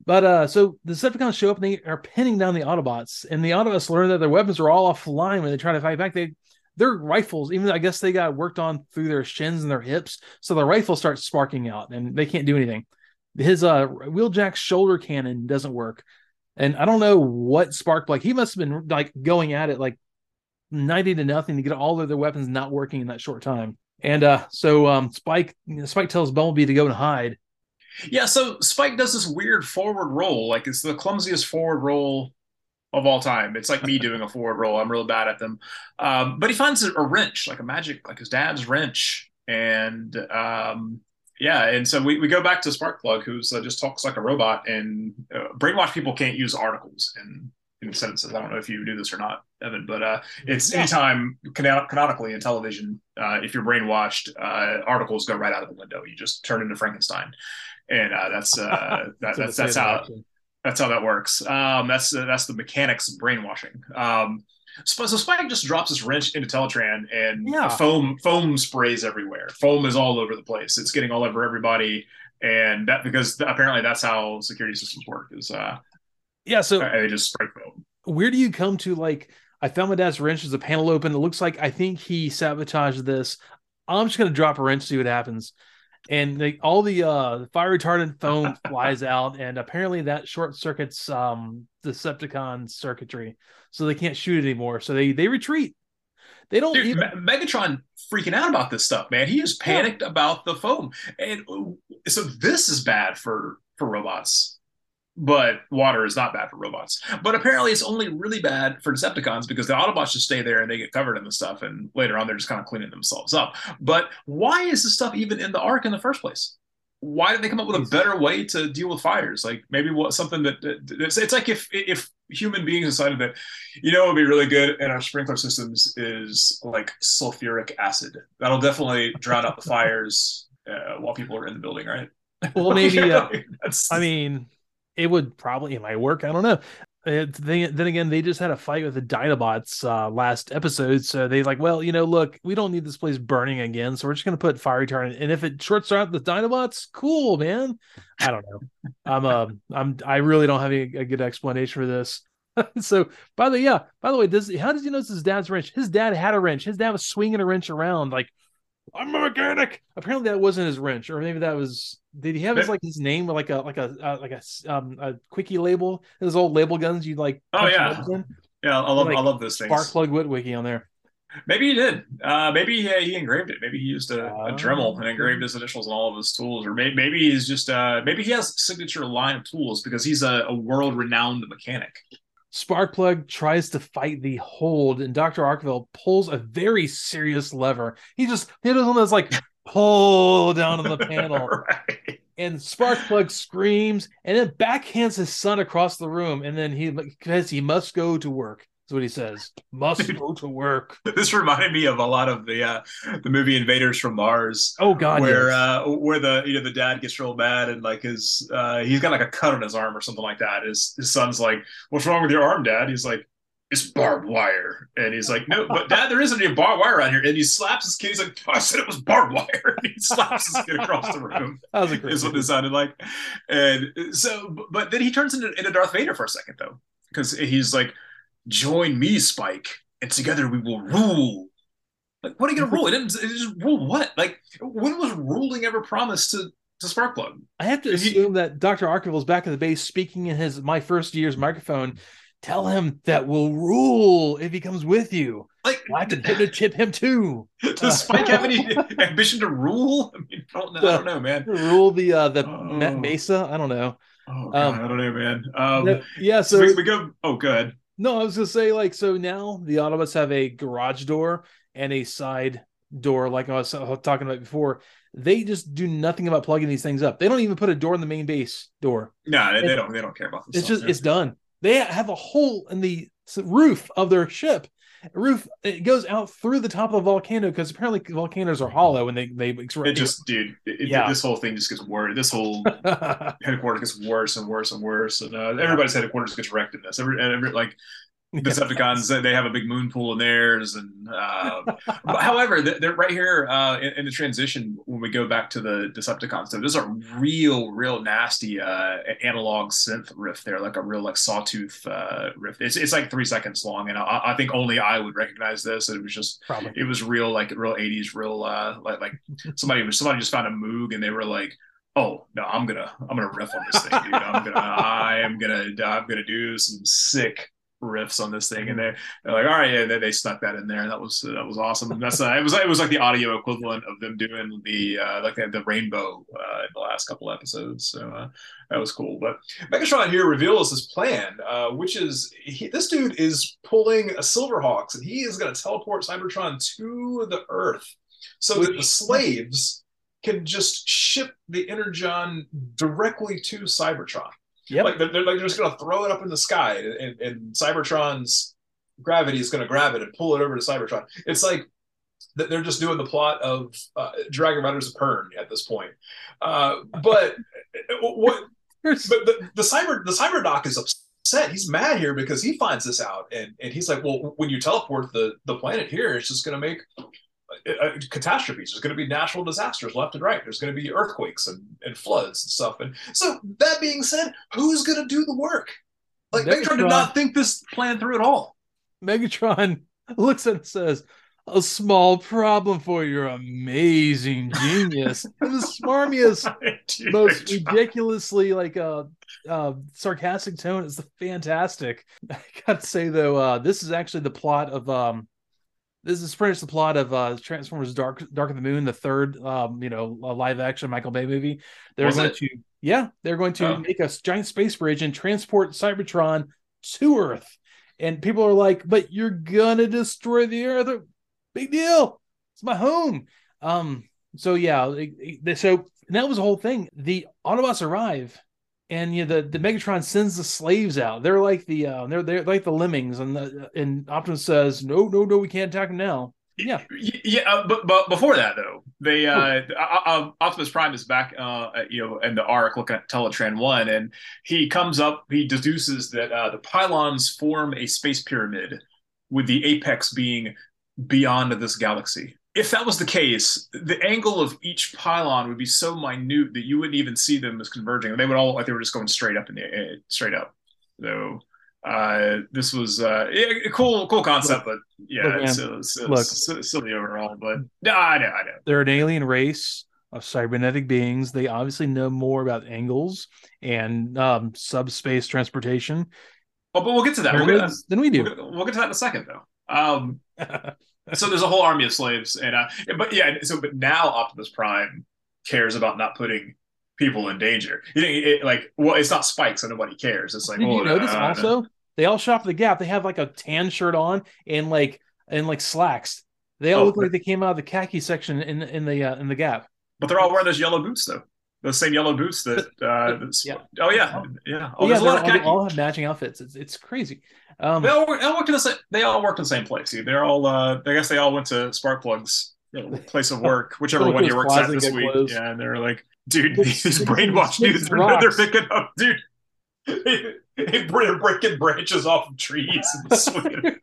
But uh, so the Decepticons show up and they are pinning down the Autobots, and the Autobots learn that their weapons are all offline when they try to fight back. They their rifles, even I guess they got worked on through their shins and their hips, so the rifle starts sparking out and they can't do anything. His uh Wheeljack's shoulder cannon doesn't work, and I don't know what sparked. Like he must have been like going at it like ninety to nothing to get all of their weapons not working in that short time. And uh so um Spike Spike tells Bumblebee to go and hide. Yeah, so Spike does this weird forward roll, like it's the clumsiest forward roll of all time. It's like me (laughs) doing a forward roll. I'm real bad at them. Um, but he finds a, wrench, like a magic, like his dad's wrench. And um, yeah, and so we, we go back to Sparkplug, who's uh, just talks like a robot. And uh, brainwash people can't use articles in, in sentences. I don't know if you do this or not. Evan, but uh, it's yeah. anytime canon- canonically in television, uh, if you're brainwashed, uh, articles go right out of the window. You just turn into Frankenstein, and uh, that's uh, (laughs) that, that's that's how that's how that works. Um, that's that's the mechanics of brainwashing. Um, so, so Spike just drops this wrench into Teletran, and yeah. foam foam sprays everywhere. Foam is all over the place. It's getting all over everybody, and that because apparently that's how security systems work. Is uh, yeah. So they just spray foam. Where do you come to like? I found my dad's wrench. There's a panel open. It looks like I think he sabotaged this. I'm just gonna drop a wrench, see what happens and they, all the uh, fire retardant foam flies out, and apparently that short circuits um, Decepticon circuitry, so they can't shoot anymore. So they they retreat. They don't. Dude, even... Megatron freaking out about this stuff, man. He is panicked yeah. about the foam, and so this is bad for for robots but water is not bad for robots. But apparently, it's only really bad for Decepticons because the Autobots just stay there and they get covered in the stuff, and later on they're just kind of cleaning themselves up. But why is this stuff even in the Ark in the first place? Why did they come up with a better way to deal with fires? Like maybe what something that it's, it's like if if human beings decided that you know it would be really good in our sprinkler systems is like sulfuric acid. That'll definitely drown out the fires uh, while people are in the building, right? Well, maybe. (laughs) uh, I mean, it would probably it might work. I don't know. It, they, then again, they just had a fight with the Dinobots uh, last episode, so they like, well, you know, look, we don't need this place burning again, so we're just gonna put fire retardant. And if it shorts out the Dinobots, cool, man. I don't know. I'm uh, I'm I really don't have a, good explanation for this. (laughs) so, by the yeah, by the way, does how does he know his dad's wrench? His dad had a wrench. His dad was swinging a wrench around like I'm a mechanic. Apparently, that wasn't his wrench, or maybe that was. Did he have his like his name like a like a uh, like a um a quickie label? Those old label guns you like. Oh yeah, yeah. I love like, I love those things. Spark plug Witwicky on there. Maybe he did. Uh, maybe he, he engraved it. Maybe he used a, a, Dremel and engraved his initials on all of his tools, or maybe, maybe he's just uh, maybe he has signature line of tools because he's a, a world renowned mechanic. Sparkplug tries to fight the hold, and Dr. Arkeville pulls a very serious lever. He just hit us on this like pull down on the panel. (laughs) right. And Sparkplug screams and then backhands his son across the room, and then he says he must go to work. That's what he says. Must go to work. (laughs) This reminded me of a lot of the uh, the movie Invaders from Mars. Oh God, where yes. uh, where the you know the dad gets real mad and like his uh, he's got like a cut on his arm or something like that. His his son's like, "What's wrong with your arm, Dad?" He's like, "It's barbed wire," and he's like, "No, but Dad, there isn't any barbed wire around here." And he slaps his kid. He's like, oh, "I said it was barbed wire." And (laughs) he slaps his kid across the room. (laughs) That was a great. Is what it sounded like. And so, but then he turns into, into Darth Vader for a second though, because he's like join me, Spike, and together we will rule. Like, what are you gonna rule? It didn't, it just rule what? Like, when was ruling ever promised to to Sparkplug? I have to assume that Dr. Arkeville is back at the base speaking in his my first year's microphone. Tell him that we'll rule if he comes with you. Like I have to chip him too. (laughs) Does Spike have any (laughs) ambition to rule? I mean, I don't know, I don't know man. (laughs) Rule the uh the oh. Mesa? I don't know. Oh God, um, I don't know, man. Um, yeah, so, so we, we, go. Oh, good. No, I was gonna say like so now the Autobots have a garage door and a side door, like I was talking about before. They just do nothing about plugging these things up. They don't even put a door in the main base door. No, they, they don't. They don't care about this. It's just it's done. They have a hole in the roof of their ship roof it goes out through the top of the volcano because apparently volcanoes are hollow and they they it just dude it, yeah. this whole thing just gets worse this whole (laughs) headquarters gets worse and worse and worse and uh, everybody's headquarters gets wrecked in this every, every like Decepticons, they have a big moon pool in theirs, and uh, however, they're right here uh, in, in, the transition when we go back to the Decepticons. So there's a real, real nasty uh, analog synth riff there, like a real like sawtooth uh, riff. It's, it's like three seconds long, and I, I, think only I would recognize this. It was just, Probably. it was real, like real '80s, real uh, like like somebody somebody just found a Moog, and they were like oh no i'm gonna i'm gonna riff on this thing dude i'm gonna i am gonna i'm gonna do some sick riffs on this thing, and they're, they're like, all right, yeah, they, they stuck that in there. That was that was awesome. And that's uh, it was it was like the audio equivalent of them doing the uh, like the, the rainbow uh, in the last couple episodes. So uh, that was cool. But Megatron here reveals his plan, uh, which is he, this dude is pulling a Silverhawks, and he is going to teleport Cybertron to the Earth so that the slaves can just ship the energon directly to Cybertron. Yep. Like they're, they're, like they're just gonna throw it up in the sky, and, and Cybertron's gravity is going to grab it and pull it over to Cybertron. It's like they're just doing the plot of uh, Dragon Riders of Pern at this point. Uh, but what? But the, the cyber the cyber doc is upset. He's mad here because he finds this out, and and he's like, well, when you teleport the the planet here, it's just going to make uh, catastrophes. There's going to be natural disasters left and right. There's going to be earthquakes and, and floods and stuff. And so that being said, who's going to do the work? Like Megatron, Megatron did not think this plan through at all. Megatron (laughs) looks and says, "A small problem for your amazing genius." And the smarmiest, (laughs) most ridiculously like uh, uh, sarcastic tone is fantastic. (laughs) I gotta say though, uh, this is actually the plot of um, this is pretty much the plot of uh, Transformers: Dark Dark of the Moon, the third, um, you know, live action Michael Bay movie. They're Was going it? to, yeah, they're going to oh. make a giant space bridge and transport Cybertron to Earth. And people are like, "But you're gonna destroy the Earth? Big deal! It's my home." Um. So yeah, so that was the whole thing. The Autobots arrive and you know, the the Megatron sends the slaves out. They're like the uh, they're they're like the lemmings, and the and Optimus says, "No, no, no, we can't attack them now." Yeah, yeah, uh, but but before that though, they uh, uh, Optimus Prime is back, uh, you know, in the Ark looking at Teletran One, and he comes up, he deduces that uh, the pylons form a space pyramid, with the apex being beyond this galaxy if that was the case, the angle of each pylon would be so minute that you wouldn't even see them as converging. They would all like they were just going straight up in the uh, straight up. So uh, this was uh, a cool, cool concept, look, but yeah, look, it's, it's, it's, look, silly overall. But no, I know, I know. They're an alien race of cybernetic beings. They obviously know more about angles and um, subspace transportation. Oh, but we'll get to that. We'll get, than we do. We'll, we'll get to that in a second, though. Um, (laughs) so there's a whole army of slaves, and uh, but yeah, so but now Optimus Prime cares about not putting people in danger. You think it, like well, it's not spikes, so nobody cares. It's like did well, you notice uh, also they all shop the Gap. They have like a tan shirt on and like and like slacks. They all oh, look like they came out of the khaki section in in the uh, in the Gap. But they're all wearing those yellow boots though. Those same yellow boots that. Uh, (laughs) yeah. Oh yeah, yeah. Oh, yeah. All, they all have matching outfits. It's it's crazy. Um, they all work, they all work in the same. They all work in the same place. They're all. Uh, I guess they all went to Spark Sparkplug's place of work, (laughs) whichever one you works at this week. Closed. Yeah, and they're like, dude, (laughs) these brainwashed dudes, they're, (laughs) they're picking up, dude. They're breaking branches off of trees and (laughs) swinging,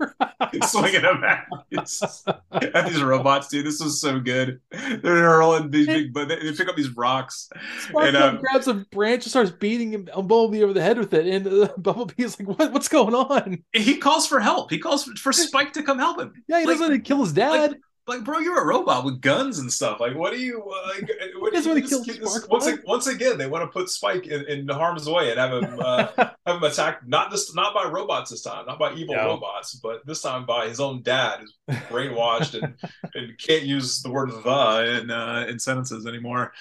swinging them at these, at these robots, dude. This was so good. They're hurling these big, but they, pick up these rocks. Sparkplug and, um, grabs a branch and starts beating him, Bumblebee over the head with it, and uh, (laughs) Bumblebee is like, "What? What's going on?" He calls for help. He calls for Spike to come help him. Yeah, he like, doesn't want to kill his dad. Like, like, bro, you're a robot with guns and stuff. Like, what do you uh, like? (laughs) What do you want to kill this, once, once again, they want to put Spike in, in harm's way and have him uh, (laughs) have him attacked not just not by robots this time, not by evil no. robots, but this time by his own dad, who's brainwashed and, (laughs) and can't use the word "the" in uh, in sentences anymore.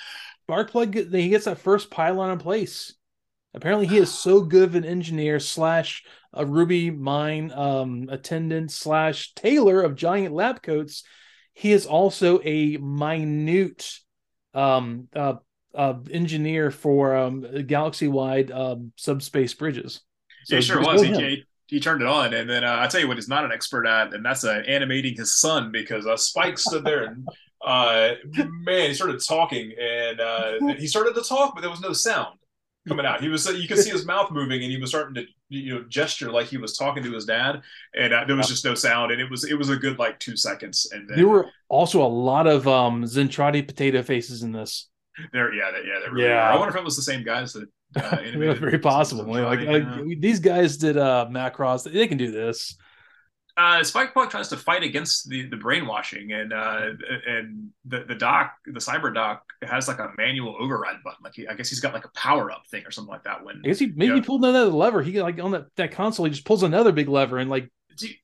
Sparkplug, he gets that first pylon in place. Apparently, he is so good of an engineer slash a Ruby mine um, attendant slash tailor of giant lab coats he is also a minute um, uh, uh, engineer for um, galaxy-wide um, subspace bridges. So yeah, sure was. He, he, he, turned it on, and then uh, I tell you what, he's not an expert at, and that's uh, animating his son because uh, Spike stood there and uh, man, he started talking, and uh, he started to talk, but there was no sound coming out. He was you could see his mouth moving, and he was starting to you know gesture like he was talking to his dad, and uh, there was just no sound, and it was it was a good like two seconds. And then, there were also a lot of um Zentraedi potato faces in this. There, yeah, yeah, there really yeah. I wonder if it was the same guys that. Uh, (laughs) very possible. Like, like, these guys did uh Macross. They can do this uh, Spike Plug tries to fight against the, the brainwashing, and uh, and the, the doc, the cyber doc, has like a manual override button. Like he, I guess he's got like a power up thing or something like that. When I guess he maybe he pulled another lever. He like on that, that console, he just pulls another big lever and like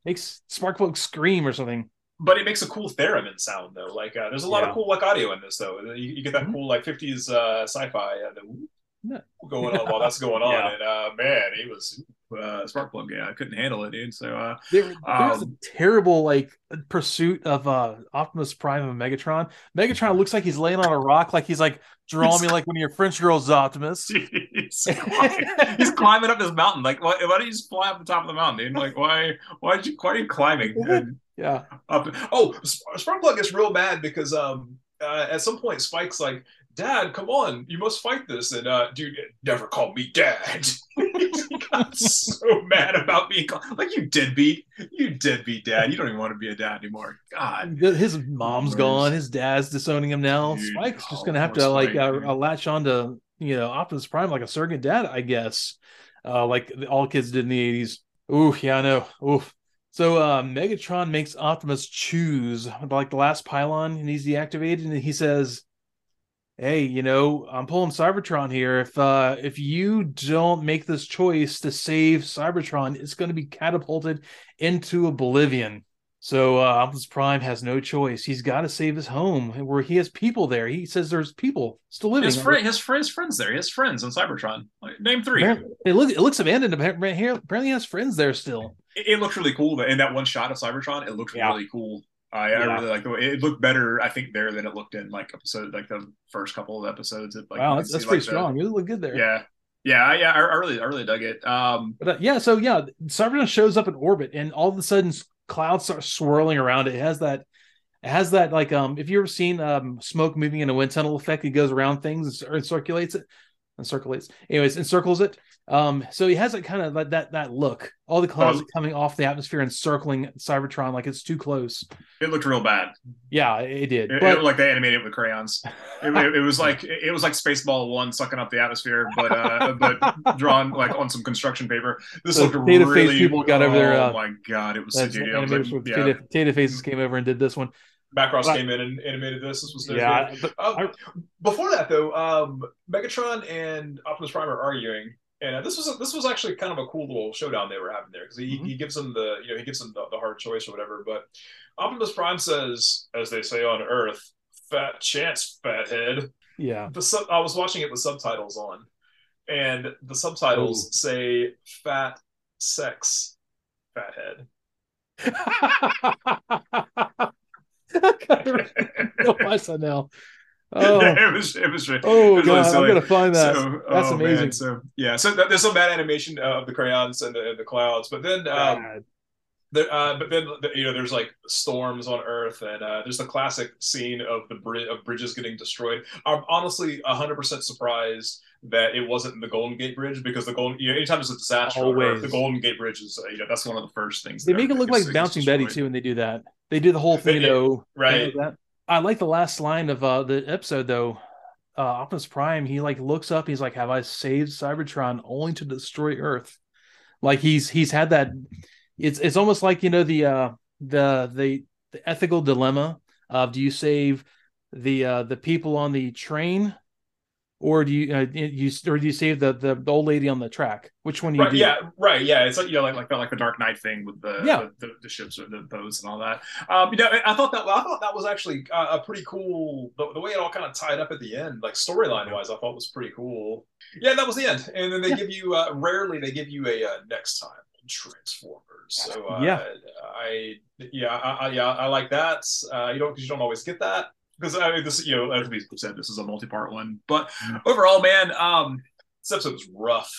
makes Sparkplug scream or something. But it makes a cool theremin sound though. Like uh, there's a lot yeah. of cool like audio in this though. You, you get that mm-hmm. cool like 50s uh, sci-fi uh, going on while that's going (laughs) on, yeah. and uh, man, he was uh, spark plug. Yeah, I couldn't handle it, dude. So uh, there, there's um, a terrible like pursuit of uh Optimus Prime and Megatron. Megatron looks like he's laying on a rock, like he's like drawing me (laughs) like one of your French girls, Optimus. (laughs) He's climbing, up this mountain. Like, why, why don't you just fly up the top of the mountain, dude? Like, why why you why are you climbing? Yeah. Up, oh, Sparkplug gets real mad because um uh, at some point Spike's like, Dad, come on, you must fight this. And uh, dude, never call me dad. (laughs) he got so mad about being called like you deadbeat, you deadbeat dad. You don't even want to be a dad anymore. God, his mom's gone, his dad's disowning him now. Dude, Spike's just gonna have to like uh, uh, latch on to you know Optimus Prime like a surrogate dad, I guess. Uh, like all kids did in the eighties. Ooh, yeah, I know. Ooh. So uh, Megatron makes Optimus choose like the last pylon and he's deactivated, and he says, hey, you know, I'm pulling Cybertron here. If uh if you don't make this choice to save Cybertron, it's going to be catapulted into oblivion. So uh, Optimus Prime has no choice. He's got to save his home, where he has people there. He says there's people still living. His, friend, his, his friends there. He has friends on Cybertron. Name three. It looks it looks abandoned. Apparently, apparently, he has friends there still. It, it looks really cool. In that one shot of Cybertron, it looks yeah. really cool. I, yeah. I really like the way it looked better. I think there than it looked in like episode like the first couple of episodes. It, like, wow, that's, that's pretty like strong. The, it looked good there. Yeah, yeah, yeah. I, I, really, I really dug it. Um, but uh, yeah, so yeah, Cybertron shows up in orbit, and all of a sudden clouds start swirling around it. It has that. It has that like um if you ever seen um smoke moving in a wind tunnel effect, it goes around things and circulates it and circulates. Anyways, encircles it. Um, so he has that kind of like that that look. All the clouds oh. coming off the atmosphere and circling Cybertron like it's too close. It looked real bad. Yeah, it did. It, but... it like they animated it with crayons. It, it, it was (laughs) like it was like Spaceball One sucking up the atmosphere, but uh, but drawn like on some construction paper. This so looked data really. Face people got over there. Oh uh, my god, it was so Like, yeah. data, data faces came over and did this one. Macross came in and animated this. This was yeah. Uh, I, before that though, um, Megatron and Optimus Prime are arguing, and uh, this was a, this was actually kind of a cool little showdown they were having there because he, mm-hmm. he gives them the you know he gives them the, the, hard choice or whatever. But Optimus Prime says, as they say on Earth, "Fat chance, fathead." Yeah. The I was watching it with subtitles on, and the subtitles Ooh. say "fat sex, fathead." (laughs) (laughs) SNL. Oh. (laughs) it was it was. Oh it was god, really I'm gonna find that. So, That's oh, amazing. Man. So yeah, so there's some bad animation of the crayons and the, the clouds, but then um, the, uh, but then the, you know there's like storms on Earth, and uh, there's the classic scene of the bri- of bridges getting destroyed. I'm honestly 100 percent surprised that it wasn't the Golden Gate Bridge because the Golden, you know, anytime there's a disaster, Earth, the Golden Gate Bridge is, uh, you know, that's one of the first things. They make it look like Bouncing Betty too when they do that. They do the whole thing, you know, right? I like the last line of uh, the episode though. Uh, Optimus Prime, he like looks up. He's like, "Have I saved Cybertron only to destroy Earth?" Like he's he's had that. It's it's almost like you know the uh, the the the ethical dilemma of do you save the uh, the people on the train or do you uh, you or do you save the, the, the old lady on the track? Which one do you right, do? Yeah, right. Yeah, it's like you know like like the, like the Dark Knight thing with the yeah. the, the, the ships or the boats and all that. Um, you know, I thought that I thought that was actually a pretty cool. The, the way it all kind of tied up at the end, like storyline wise, I thought was pretty cool. Yeah, that was the end, and then they yeah. give you uh, rarely they give you a uh, next time Transformers. So uh, yeah, I yeah I, I, yeah I like that. Uh, you don't because you don't always get that because I mean this you know as we said this is a multi-part one, but overall, man, um, this episode was rough.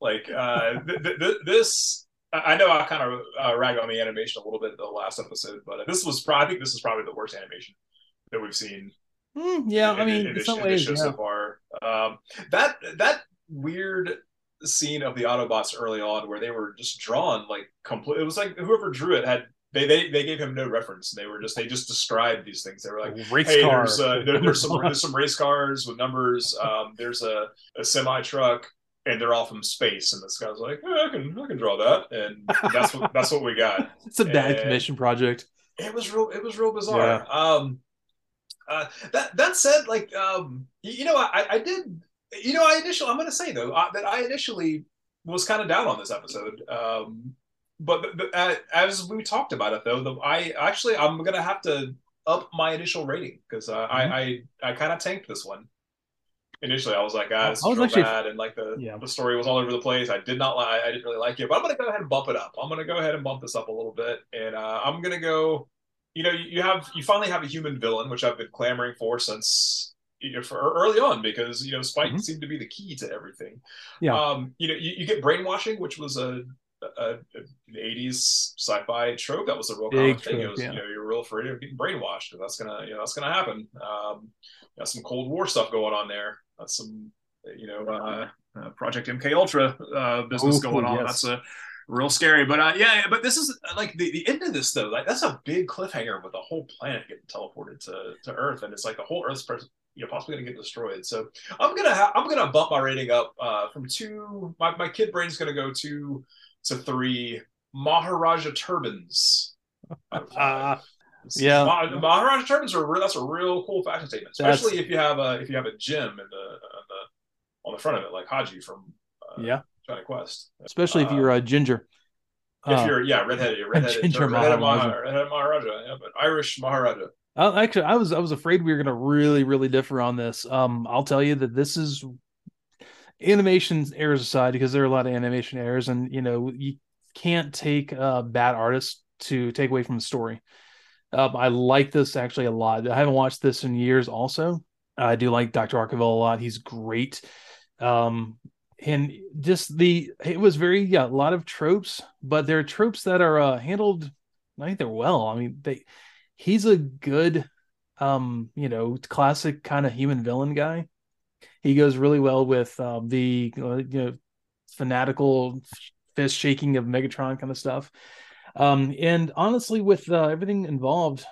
Like uh, th- th- this, I know I kind of uh, rag on the animation a little bit in the last episode, but this was probably I think this is probably the worst animation that we've seen. Mm, yeah, in, I mean, in, in, in some ways, yeah. so far. Um, that that weird scene of the Autobots early on where they were just drawn like complete. It was like whoever drew it had they, they they gave him no reference. They were just they just described these things. They were like, race hey, car. there's, uh, there, there's some there's (laughs) some race cars with numbers. Um, there's a, a semi truck, and they're all from space. And this guy's like, I can I can draw that, and that's what that's what we got. (laughs) It's a bad and commission project. It was real. It was real bizarre. Yeah. Um, uh, that that said, like um, you know, I I did you know I initially I'm going to say though uh, that I initially was kind of down on this episode. Um, but, uh, as we talked about it though, the, I actually I'm gonna have to up my initial rating because uh, mm-hmm. I I, I kind of tanked this one, initially I was like, ah, this is real actually, bad, and like the yeah. the story was all over the place. I did not like, I didn't really like it, but I'm gonna go ahead and bump it up. I'm gonna go ahead and bump this up a little bit, and uh, I'm gonna go. You know, you have you finally have a human villain, which I've been clamoring for since you know, for early on because you know Spike mm-hmm. seemed to be the key to everything. Yeah. Um, you know, you, you get brainwashing, which was a, a, a, an '80s sci-fi trope that was a real common thing. It was yeah. you know you're real afraid of getting brainwashed, and that's gonna you know that's gonna happen. Um, you know, some Cold War stuff going on there. That's some you know uh, uh, Project MK Ultra uh, business Ooh, going on. Yes. That's a real scary. But uh, yeah, but this is like the, the end of this though. Like that's a big cliffhanger with the whole planet getting teleported to, to Earth, and it's like the whole Earth's you know possibly gonna get destroyed. So I'm gonna ha- I'm gonna bump my rating up uh, from two. My, my kid brain's gonna go two to three Maharaja turbans. (laughs) Uh, yeah, Maharaja turbans are real, that's a real cool fashion statement, especially that's... if you have a if you have a gem in the, in the on the front of it, like Hadji from uh, yeah Jonny Quest. Especially if you're a uh, ginger. If uh, you're yeah redheaded, (laughs) redheaded, ginger redheaded Maharaja. redheaded Maharaja, yeah, but Irish Maharaja. Uh, actually, I was I was afraid we were going to really really differ on this. Um, I'll tell you that this is animation errors aside because there are a lot of animation errors, and you know you can't take uh, bad artists to take away from the story. Um, I like this actually a lot. I haven't watched this in years. Also, I do like Dr. Arkeville a lot. He's great. Um, and just the it was very yeah a lot of tropes, but there are tropes that are uh, handled I think they're well. I mean they he's a good um you know classic kind of human villain guy he goes really well with um, the uh, you know fanatical fist shaking of megatron kind of stuff. Um and honestly with uh, everything involved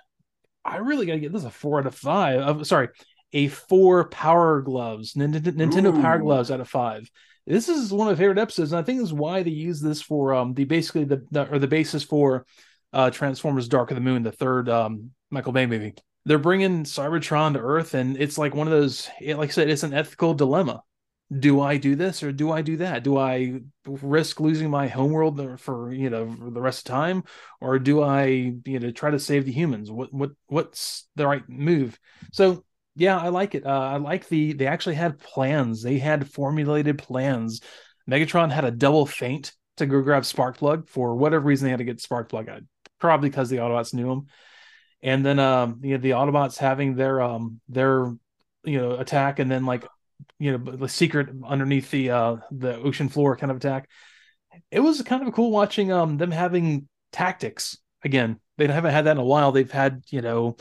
i really gotta get this a four out of five uh, sorry a four power gloves nintendo, nintendo power gloves out of five. This is one of my favorite episodes and i think this is why they use this for um the basically the, the or the basis for uh, Transformers: Dark of the Moon, the third um, Michael Bay movie. They're bringing Cybertron to Earth, and it's like one of those. Like I said, it's an ethical dilemma. Do I do this or do I do that? Do I risk losing my homeworld for you know the rest of time, or do I you know try to save the humans? What what what's the right move? So yeah, I like it. Uh, I like the they actually had plans. They had formulated plans. Megatron had a double feint to go grab Sparkplug for whatever reason they had to get Sparkplug. Probably because the Autobots knew him. And then um, you know, the Autobots having their um their you know attack and then like you know the secret underneath the uh the ocean floor kind of attack. It was kind of cool watching um them having tactics again. They haven't had that in a while. They've had you know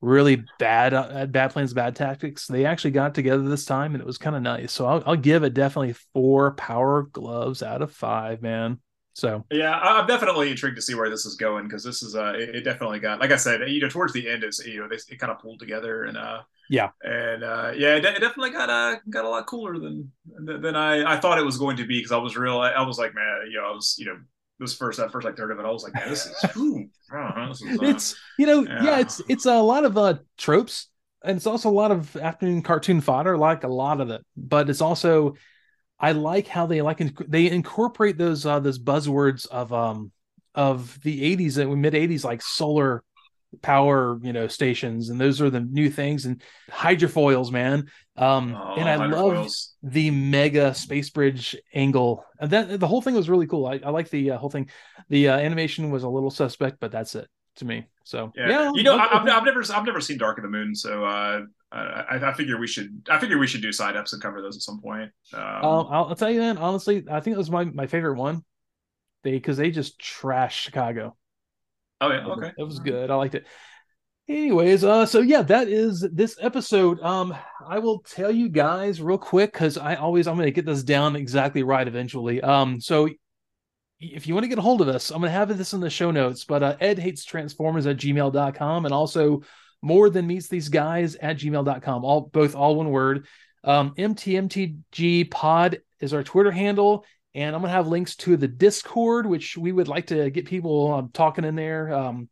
really bad uh, bad plans, bad tactics. They actually got together this time, and it was kind of nice. So I'll, I'll give it definitely four power gloves out of five, man. So yeah, I'm definitely intrigued to see where this is going because this is uh, it, it, definitely got like I said, you know, towards the end is you know they it kind of pulled together and uh yeah and uh yeah it, it definitely got uh got a lot cooler than than I I thought it was going to be because I was real I, I, was like man you know I was you know this first that first like third of it I was like man this is, (laughs) ooh, this is uh, it's you know yeah. yeah it's it's a lot of uh tropes and it's also a lot of afternoon cartoon fodder like a lot of it but it's also I like how they like they incorporate those uh those buzzwords of um of the 80s and mid 80s like solar power you know stations and those are the new things and hydrofoils man. Um oh, and i love the mega space bridge angle. And that the whole thing was really cool. I, I like the uh, whole thing. The uh, animation was a little suspect but that's it to me so yeah, yeah you know I've, I've never i've never seen dark of the moon so uh I, I figure we should. I figure we should do side ups and cover those at some point. Um, I'll, I'll tell you, man. Honestly, I think it was my my favorite one. They because they just trash Chicago. Oh yeah, okay. It was good. I liked it. Anyways, uh, so yeah, that is this episode. Um, I will tell you guys real quick because I always I'm gonna get this down exactly right eventually. Um, so if you want to get a hold of us, I'm gonna have this in the show notes. But uh, Ed hates Transformers at gmail.com and also more than meets these guys at gmail.com. All both all one word. Um, MTMTG pod is our Twitter handle. And I'm gonna have links to the Discord, which we would like to get people um, talking in there. Um,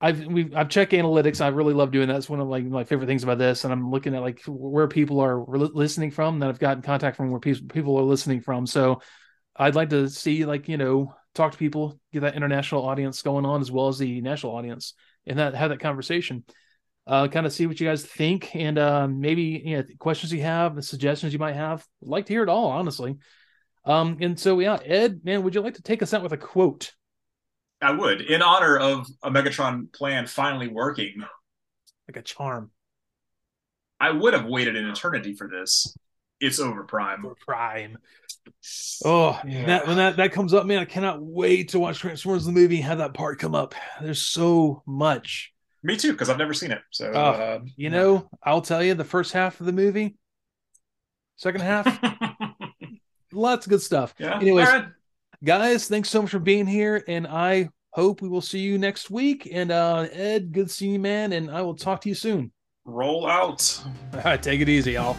I've we've I've checked analytics. I really love doing that. It's one of like my favorite things about this. And I'm looking at like where people are listening from. That I've gotten contact from where people are listening from. So I'd like to see like you know talk to people, get that international audience going on as well as the national audience, and that have that conversation. uh, kind of see what you guys think and uh, maybe you know, questions you have, the suggestions you might have. I'd like to hear it all, honestly. Um, and so yeah, Ed, man, would you like to take us out with a quote? I would, in honor of a Megatron plan finally working. Like a charm. I would have waited an eternity for this. It's over prime. Over prime. Oh, yeah. that when that that comes up, man, I cannot wait to watch Transformers the movie. Have that part come up. There's so much. Me too, because I've never seen it. So uh, uh, you know, I'll tell you, the first half of the movie, second half, (laughs) lots of good stuff. Yeah. Anyways, right. guys, thanks so much for being here, and I hope we will see you next week. And uh, Ed, good seeing you, man, and I will talk to you soon. Roll out. All right, (laughs) take it easy, y'all.